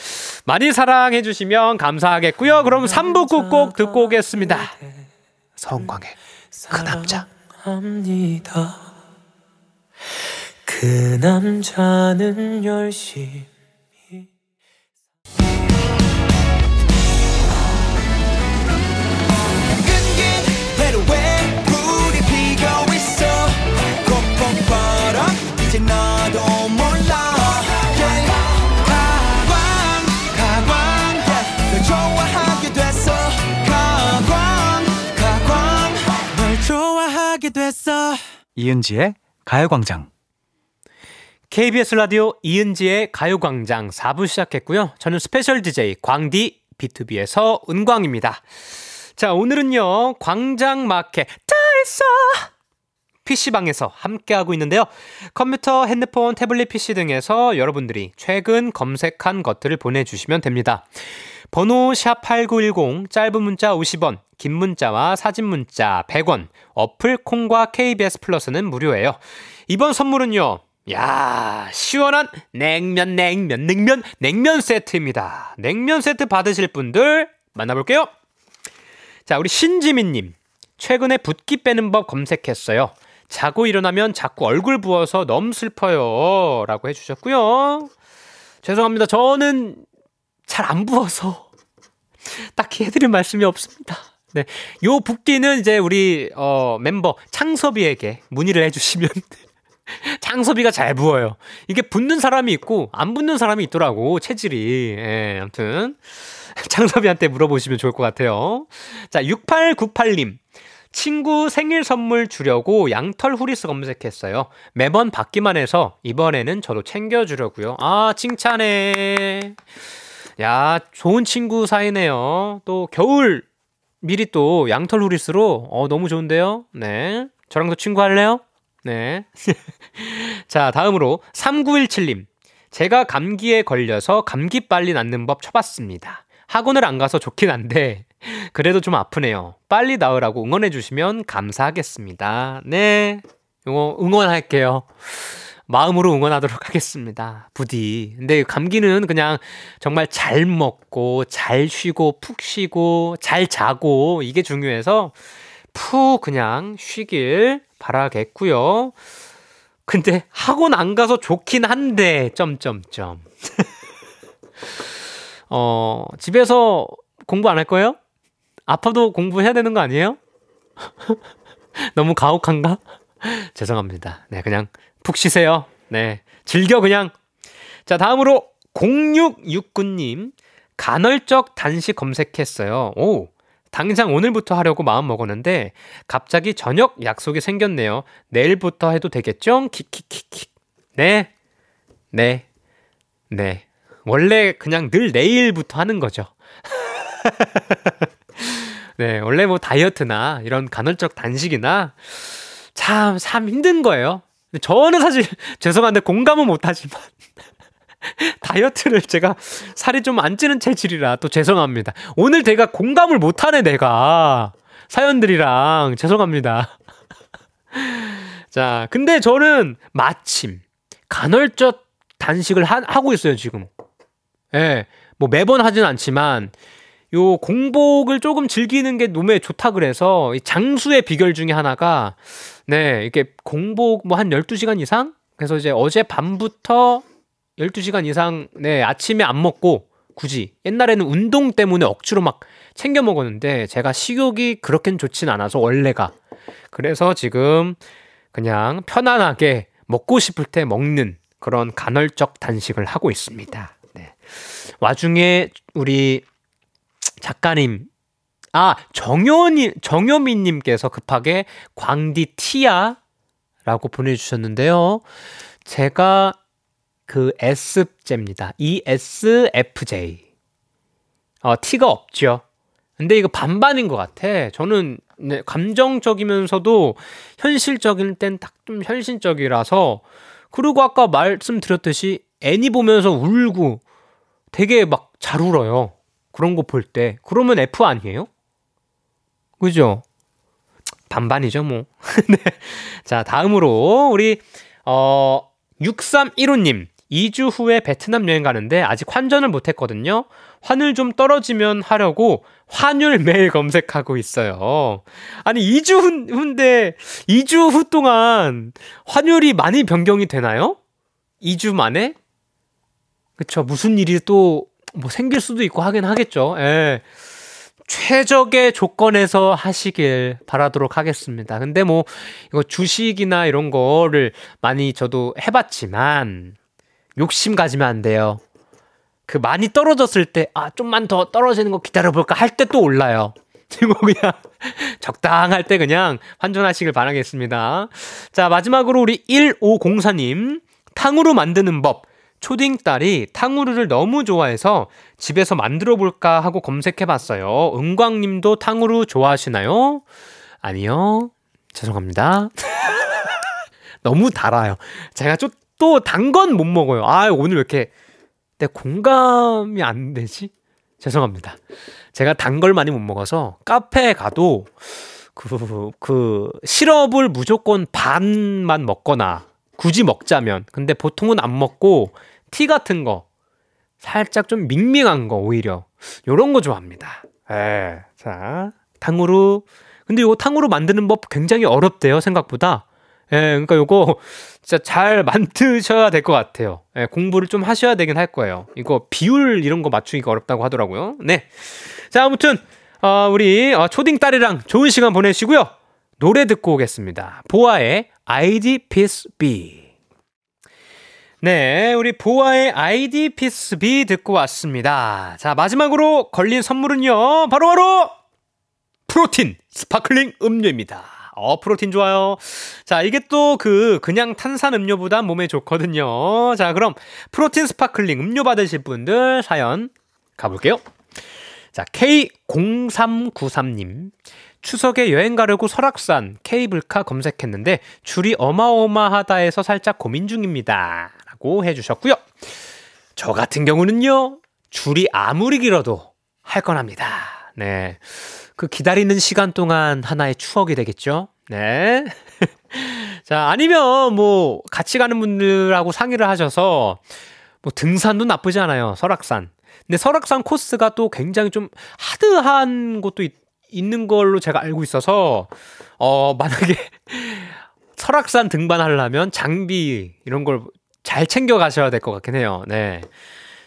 많이 사랑해 주시면 감사하겠고요. 그럼 3부 끝곡 듣고 오겠습니다. 서은광의 그 남자. 그 남자는 열심 됐어 이은지의 가요광장. KBS 라디오 이은지의 가요광장 4부 시작했고요. 저는 스페셜 DJ 광디 BTOB의 서은광입니다. 자, 오늘은요, 광장 마켓 다 있어! PC방에서 함께하고 있는데요. 컴퓨터, 핸드폰, 태블릿 PC 등에서 여러분들이 최근 검색한 것들을 보내주시면 됩니다. 번호 샵8910 짧은 문자 50원 긴 문자와 사진 문자 100원 어플 콩과 KBS 플러스는 무료예요. 이번 선물은요. 야, 시원한 냉면 냉면 냉면 냉면 세트입니다. 냉면 세트 받으실 분들 만나볼게요. 자, 우리 신지민 님. 최근에 붓기 빼는 법 검색했어요. 자고 일어나면 자꾸 얼굴 부어서 너무 슬퍼요. 라고 해주셨고요. 죄송합니다. 저는 잘 안 부어서 딱히 해드릴 말씀이 없습니다. 네. 요 붓기는 이제 우리, 어, 멤버 창섭이에게 문의를 해주시면 창섭이가 잘 부어요. 이게 붙는 사람이 있고 안 붙는 사람이 있더라고 체질이. 예, 아무튼 창섭이한테 물어보시면 좋을 것 같아요. 자, 6898님. 친구 생일 선물 주려고 양털 후리스 검색했어요. 매번 받기만 해서 이번에는 저도 챙겨주려고요. 아, 칭찬해. 야, 좋은 친구 사이네요. 또 겨울 미리 또 양털 후리스로 어 너무 좋은데요. 네. 저랑도 친구 할래요? 네. 자, 다음으로 3917님. 제가 감기에 걸려서 감기 빨리 낫는 법 쳐봤습니다. 학원을 안 가서 좋긴 한데, 그래도 좀 아프네요. 빨리 나으라고 응원해 주시면 감사하겠습니다. 네. 이거 응원할게요. 마음으로 응원하도록 하겠습니다. 부디. 근데 감기는 그냥 정말 잘 먹고, 잘 쉬고, 푹 쉬고, 잘 자고, 이게 중요해서 푹 그냥 쉬길 바라겠고요. 근데 학원 안 가서 좋긴 한데 점점점. 어, 집에서 공부 안 할 거예요? 아파도 공부해야 되는 거 아니에요? 너무 가혹한가? 죄송합니다. 네, 그냥 푹 쉬세요. 네. 즐겨 그냥. 자, 다음으로 0669님 간헐적 단식 검색했어요. 오. 당장 오늘부터 하려고 마음 먹었는데 갑자기 저녁 약속이 생겼네요. 내일부터 해도 되겠죠? 킥킥킥킥. 네. 네. 네. 원래 그냥 늘 내일부터 하는 거죠. 네, 원래 뭐 다이어트나 이런 간헐적 단식이나 참, 참 힘든 거예요. 저는 사실 죄송한데 공감은 못하지만 다이어트를 제가 살이 좀 안 찌는 체질이라 또 죄송합니다. 오늘 내가 공감을 못하네, 내가. 사연들이랑 죄송합니다. 자, 근데 저는 마침 간헐적 단식을 하, 하고 있어요, 지금. 예, 네, 뭐 매번 하진 않지만 요 공복을 조금 즐기는 게 몸에 좋다 그래서 장수의 비결 중에 하나가 네, 이렇게 공복 뭐 한 12시간 이상? 그래서 이제 어제 밤부터 12시간 이상 네, 아침에 안 먹고 굳이 옛날에는 운동 때문에 억지로 막 챙겨 먹었는데 제가 식욕이 그렇게는 좋진 않아서 원래가 그래서 지금 그냥 편안하게 먹고 싶을 때 먹는 그런 간헐적 단식을 하고 있습니다. 네. 와중에 우리 작가님 아 정효님 정효민님께서 급하게 광디 티야 라고 보내주셨는데요. 제가 그 S제입니다. ESFJ. 어, T가 없죠. 근데 이거 반반인 것 같아. 저는 네, 감정적이면서도 현실적일 땐 딱 좀 현실적이라서 그리고 아까 말씀드렸듯이 애니 보면서 울고 되게 막 잘 울어요. 그런 거 볼 때. 그러면 F 아니에요? 그죠? 반반이죠, 뭐. 네. 자, 다음으로 우리 어 6315님. 2주 후에 베트남 여행 가는데 아직 환전을 못 했거든요. 환율 좀 떨어지면 하려고 환율 매일 검색하고 있어요. 아니, 2주 후인데, 2주 후 동안 환율이 많이 변경이 되나요? 2주 만에? 그쵸. 무슨 일이 또 뭐 생길 수도 있고 하긴 하겠죠. 예. 최적의 조건에서 하시길 바라도록 하겠습니다. 근데 뭐, 이거 주식이나 이런 거를 많이 저도 해봤지만, 욕심 가지면 안 돼요. 그 많이 떨어졌을 때, 아, 좀만 더 떨어지는 거 기다려볼까 할 때 또 올라요. 이거 그냥 적당할 때 그냥 환전하시길 바라겠습니다. 자, 마지막으로 우리 1504님. 탕후루 만드는 법. 초딩 딸이 탕후루를 너무 좋아해서 집에서 만들어 볼까 하고 검색해 봤어요. 은광 님도 탕후루 좋아하시나요? 아니요. 죄송합니다. 너무 달아요. 제가 좀또단 건 못 먹어요. 아, 오늘 왜 이렇게 내 공감이 안 되지? 죄송합니다. 제가 단 걸 많이 못 먹어서 카페에 가도 그, 그, 시럽을 무조건 반만 먹거나 굳이 먹자면. 근데 보통은 안 먹고 티 같은 거 살짝 좀 밍밍한 거 오히려 요런 거 좋아합니다. 예. 자, 탕후루. 근데 요거 탕후루 만드는 법 굉장히 어렵대요, 생각보다. 예, 그러니까 요거 진짜 잘 만드셔야 될 것 같아요. 예, 공부를 좀 하셔야 되긴 할 거예요. 이거 비율 이런 거 맞추기가 어렵다고 하더라고요. 네. 자, 아무튼 어, 우리 어, 초딩 딸이랑 좋은 시간 보내시고요. 노래 듣고 오겠습니다. 보아의 ID Peace B. 네, 우리 보아의 Peace B 듣고 왔습니다. 자, 마지막으로 걸린 선물은요. 바로 바로 프로틴 스파클링 음료입니다. 어, 프로틴 좋아요. 자, 이게 또 그 그냥 탄산 음료보다 몸에 좋거든요. 자, 그럼 프로틴 스파클링 음료 받으실 분들 사연 가볼게요. 자, K0393님. 추석에 여행 가려고 설악산 케이블카 검색했는데 줄이 어마어마하다 해서 살짝 고민 중입니다. 라고 해주셨고요. 저 같은 경우는요, 줄이 아무리 길어도 할 건 합니다. 네. 그 기다리는 시간 동안 하나의 추억이 되겠죠? 네. 자, 아니면 뭐 같이 가는 분들하고 상의를 하셔서 뭐 등산도 나쁘지 않아요. 설악산. 근데 설악산 코스가 또 굉장히 좀 하드한 곳도 있, 있는 걸로 제가 알고 있어서 어, 만약에 설악산 등반하려면 장비 이런 걸 잘 챙겨 가셔야 될 것 같긴 해요. 네.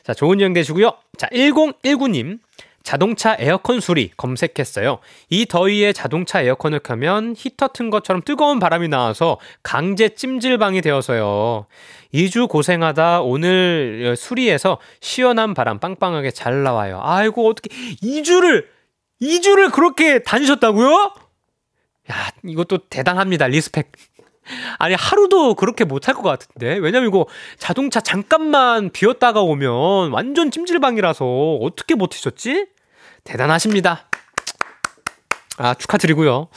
자, 좋은 여행 되시고요. 자, 1019님. 자동차 에어컨 수리 검색했어요. 이 더위에 자동차 에어컨을 켜면 히터 튼 것처럼 뜨거운 바람이 나와서 강제 찜질방이 되어서요. 2주 고생하다 오늘 수리해서 시원한 바람 빵빵하게 잘 나와요. 아이고, 어떻게 2주를 2주를 그렇게 다니셨다고요? 야, 이것도 대단합니다. respect. 아니, 하루도 그렇게 못할 것 같은데. 왜냐면 이거 자동차 잠깐만 비웠다가 오면 완전 찜질방이라서 어떻게 버티셨지? 대단하십니다. 아, 축하드리고요.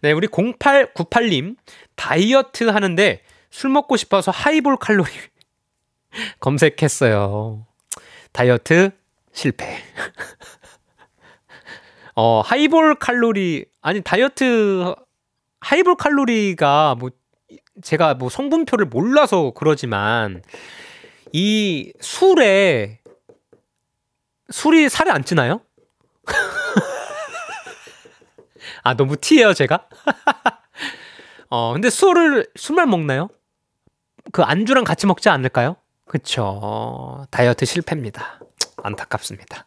네, 우리 0898님. 다이어트 하는데 술 먹고 싶어서 하이볼 칼로리 검색했어요. 다이어트 실패. 어, 하이볼 칼로리, 아니, 다이어트, 하이볼 칼로리가 뭐, 제가 뭐 성분표를 몰라서 그러지만, 이 술에, 술이 살이 안 찌나요? 아, 너무 티예요, 제가? 어, 근데 술을, 술만 먹나요? 그 안주랑 같이 먹지 않을까요? 그쵸. 다이어트 실패입니다. 안타깝습니다.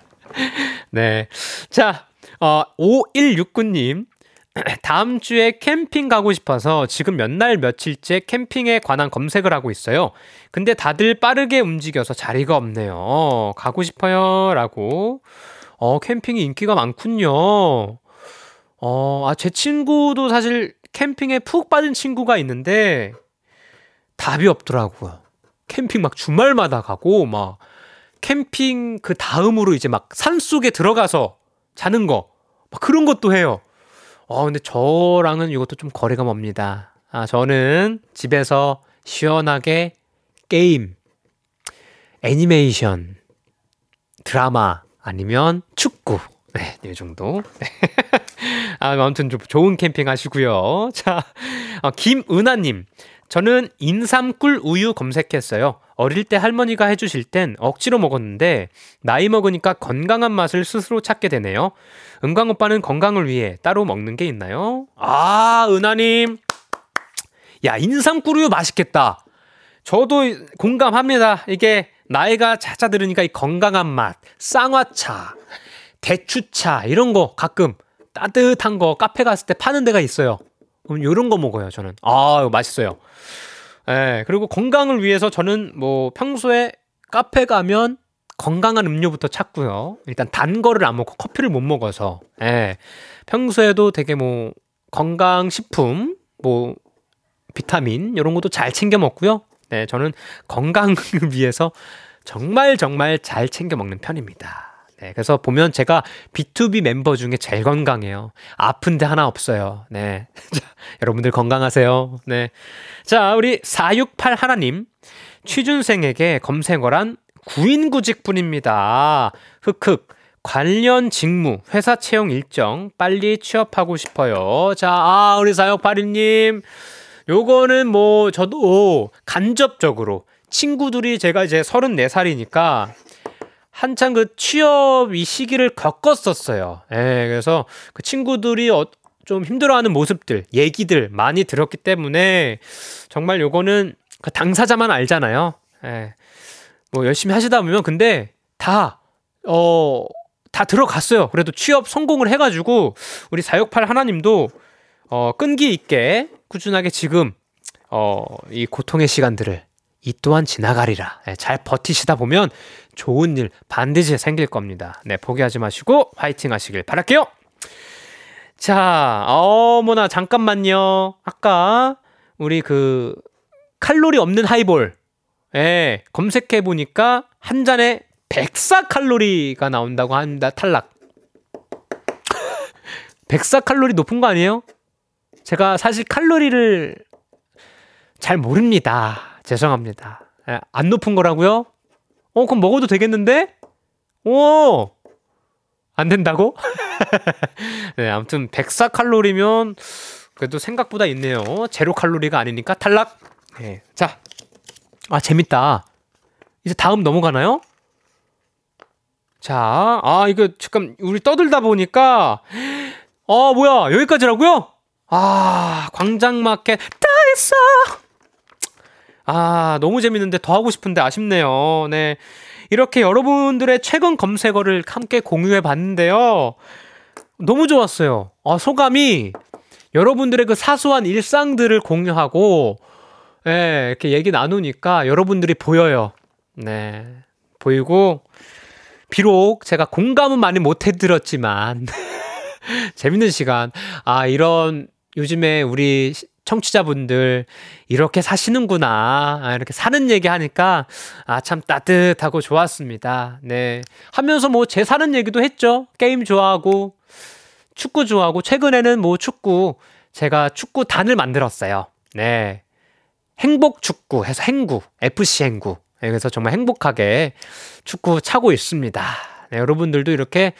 네. 자, 어, 5169님. 다음 주에 캠핑 가고 싶어서 지금 몇 날 며칠째 캠핑에 관한 검색을 하고 있어요. 근데 다들 빠르게 움직여서 자리가 없네요. 가고 싶어요. 라고. 어, 캠핑이 인기가 많군요. 어, 아, 제 친구도 사실 캠핑에 푹 빠진 친구가 있는데 답이 없더라고요. 캠핑 막 주말마다 가고 막 캠핑 그 다음으로 이제 막 산속에 들어가서 자는 거. 막 그런 것도 해요. 어, 근데 저랑은 이것도 좀 거리가 멉니다. 아, 저는 집에서 시원하게 게임, 애니메이션, 드라마, 아니면 축구. 네, 이 정도. 아, 아무튼 좀 좋은 캠핑 하시고요. 자, 어, 김은하님. 저는 인삼꿀 우유 검색했어요. 어릴 때 할머니가 해주실 땐 억지로 먹었는데 나이 먹으니까 건강한 맛을 스스로 찾게 되네요. 은광 오빠는 건강을 위해 따로 먹는 게 있나요? 아, 은하님. 야, 인삼꿀 우유 맛있겠다. 저도 공감합니다. 이게 나이가 자자 들으니까 이 건강한 맛, 쌍화차, 대추차 이런 거 가끔 따뜻한 거 카페 갔을 때 파는 데가 있어요. 그럼 이런 거 먹어요, 저는. 아, 맛있어요. 예, 그리고 건강을 위해서 저는 뭐 평소에 카페 가면 건강한 음료부터 찾고요. 일단 단 거를 안 먹고 커피를 못 먹어서. 예. 평소에도 되게 뭐 건강 식품, 뭐 비타민 이런 것도 잘 챙겨 먹고요. 네, 저는 건강을 위해서 정말 정말 잘 챙겨 먹는 편입니다. 네, 그래서 보면 제가 B2B 멤버 중에 제일 건강해요. 아픈 데 하나 없어요. 네. 자, 여러분들 건강하세요. 네. 자, 우리 468 하나님. 취준생에게 검색어란 구인구직뿐입니다. 흑흑. 관련 직무, 회사 채용 일정, 빨리 취업하고 싶어요. 자, 아, 우리 4681님. 요거는 뭐, 저도 간접적으로 친구들이 제가 이제 34살이니까 한창 그 취업 이 시기를 겪었었어요. 예, 그래서 그 친구들이 어, 좀 힘들어하는 모습들, 얘기들 많이 들었기 때문에 정말 요거는 그 당사자만 알잖아요. 예. 뭐 열심히 하시다 보면 근데 다, 어, 다 들어갔어요. 그래도 취업 성공을 해가지고 우리 468 하나님도 어, 끈기 있게 꾸준하게 지금 어, 이 고통의 시간들을 이 또한 지나가리라. 네, 잘 버티시다 보면 좋은 일 반드시 생길 겁니다. 네, 포기하지 마시고 화이팅 하시길 바랄게요. 자, 어머나 잠깐만요. 아까 우리 그 칼로리 없는 하이볼. 예, 검색해 보니까 한 잔에 104 칼로리가 나온다고 한다. 탈락. 104 칼로리 높은 거 아니에요? 제가 사실 칼로리를 잘 모릅니다. 죄송합니다. 예, 안 높은 거라고요? 어, 그럼 먹어도 되겠는데? 오! 안 된다고? 네, 아무튼 104 칼로리면 그래도 생각보다 있네요. 제로 칼로리가 아니니까 탈락. 네. 자. 아, 재밌다. 이제 다음 넘어가나요? 자, 아, 이거 잠깐 우리 떠들다 보니까 어, 뭐야? 여기까지라고요? 아, 광장마켓 다 했어. 아, 너무 재밌는데 더 하고 싶은데 아쉽네요. 네. 이렇게 여러분들의 최근 검색어를 함께 공유해 봤는데요. 너무 좋았어요. 아, 소감이 여러분들의 그 사소한 일상들을 공유하고, 예, 이렇게 얘기 나누니까 여러분들이 보여요. 네. 보이고, 비록 제가 공감은 많이 못 해드렸지만, 재밌는 시간. 아, 이런 요즘에 우리 청취자분들 이렇게 사시는구나. 아, 이렇게 사는 얘기 하니까 아, 참 따뜻하고 좋았습니다. 네. 하면서 뭐 제 사는 얘기도 했죠. 게임 좋아하고 축구 좋아하고 최근에는 뭐 축구 제가 축구단을 만들었어요. 네. 행복 축구 해서 행구, FC 행구. 네, 그래서 정말 행복하게 축구 차고 있습니다. 네, 여러분들도 이렇게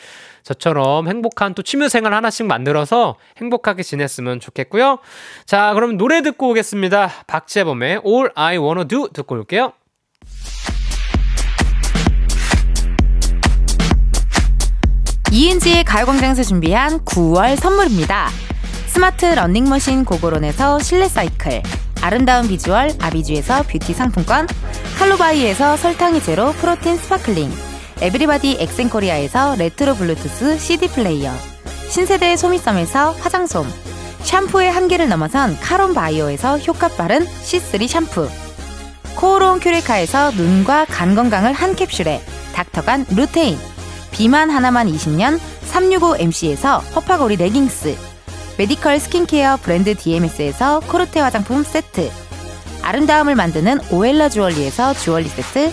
저처럼 행복한 또 취미 생활 하나씩 만들어서 행복하게 지냈으면 좋겠고요. 자, 그럼 노래 듣고 오겠습니다. 박재범의 All I Wanna Do 듣고 올게요. 이은지의 가요광장에서 준비한 9월 선물입니다. 스마트 러닝머신 고고론에서 실내 사이클, 아름다운 비주얼 아비주에서 뷰티 상품권, 칼로바이에서 설탕이 제로 프로틴 스파클링, 에브리바디 엑센코리아에서 레트로 블루투스 CD 플레이어, 신세대 소미섬에서 화장솜, 샴푸의 한계를 넘어선 카론 바이오에서 효과 빠른 C3 샴푸, 코오롱 큐레카에서 눈과 간 건강을 한 캡슐에 닥터간 루테인, 비만 하나만 20년 365MC에서 허파고리 레깅스, 메디컬 스킨케어 브랜드 DMS에서 코르테 화장품 세트, 아름다움을 만드는 오엘라 주얼리에서 주얼리 세트,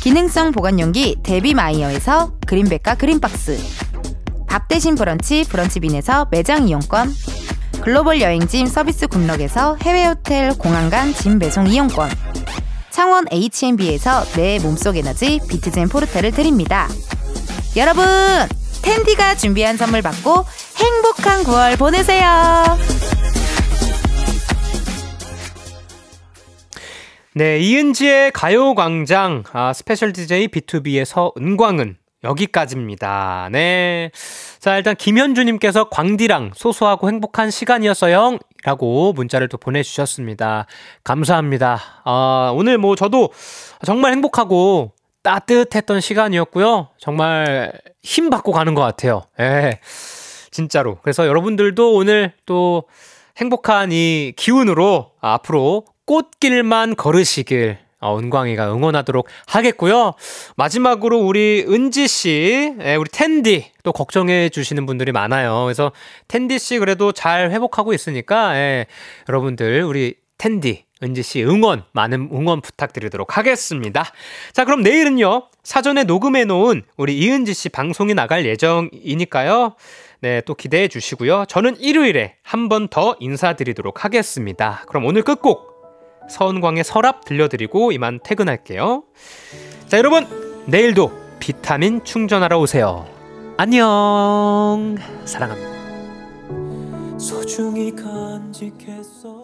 기능성 보관용기 데비마이어에서 그린백과 그린박스, 밥 대신 브런치 브런치빈에서 매장 이용권, 글로벌 여행짐 서비스 굿럭에서 해외 호텔 공항 간 짐 배송 이용권, 창원 H&B에서 내 몸속 에너지 비트젠 포르테를 드립니다. 여러분, 텐디가 준비한 선물 받고 행복한 9월 보내세요. 네, 이은지의 가요광장, 아, 스페셜 DJ BTOB의 서은광은 여기까지입니다. 네. 자, 일단 김현주님께서 광디랑 소소하고 행복한 시간이었어요. 라고 문자를 또 보내주셨습니다. 감사합니다. 아, 오늘 뭐 저도 정말 행복하고 따뜻했던 시간이었고요. 정말 힘 받고 가는 것 같아요. 예. 진짜로. 그래서 여러분들도 오늘 또 행복한 이 기운으로 앞으로 꽃길만 걸으시길 어, 은광이가 응원하도록 하겠고요. 마지막으로 우리 은지 씨, 예, 우리 텐디 또 걱정해 주시는 분들이 많아요. 그래서 텐디 씨 그래도 잘 회복하고 있으니까 예, 여러분들 우리 텐디 은지 씨 응원 많은 응원 부탁드리도록 하겠습니다. 자, 그럼 내일은요. 사전에 녹음해 놓은 우리 이은지 씨 방송이 나갈 예정이니까요. 네, 또 기대해 주시고요. 저는 일요일에 한 번 더 인사드리도록 하겠습니다. 그럼 오늘 끝곡 서은광의 서랍 들려드리고 이만 퇴근할게요. 자, 여러분, 내일도 비타민 충전하러 오세요. 안녕. 사랑합니다. 소중히 간직했어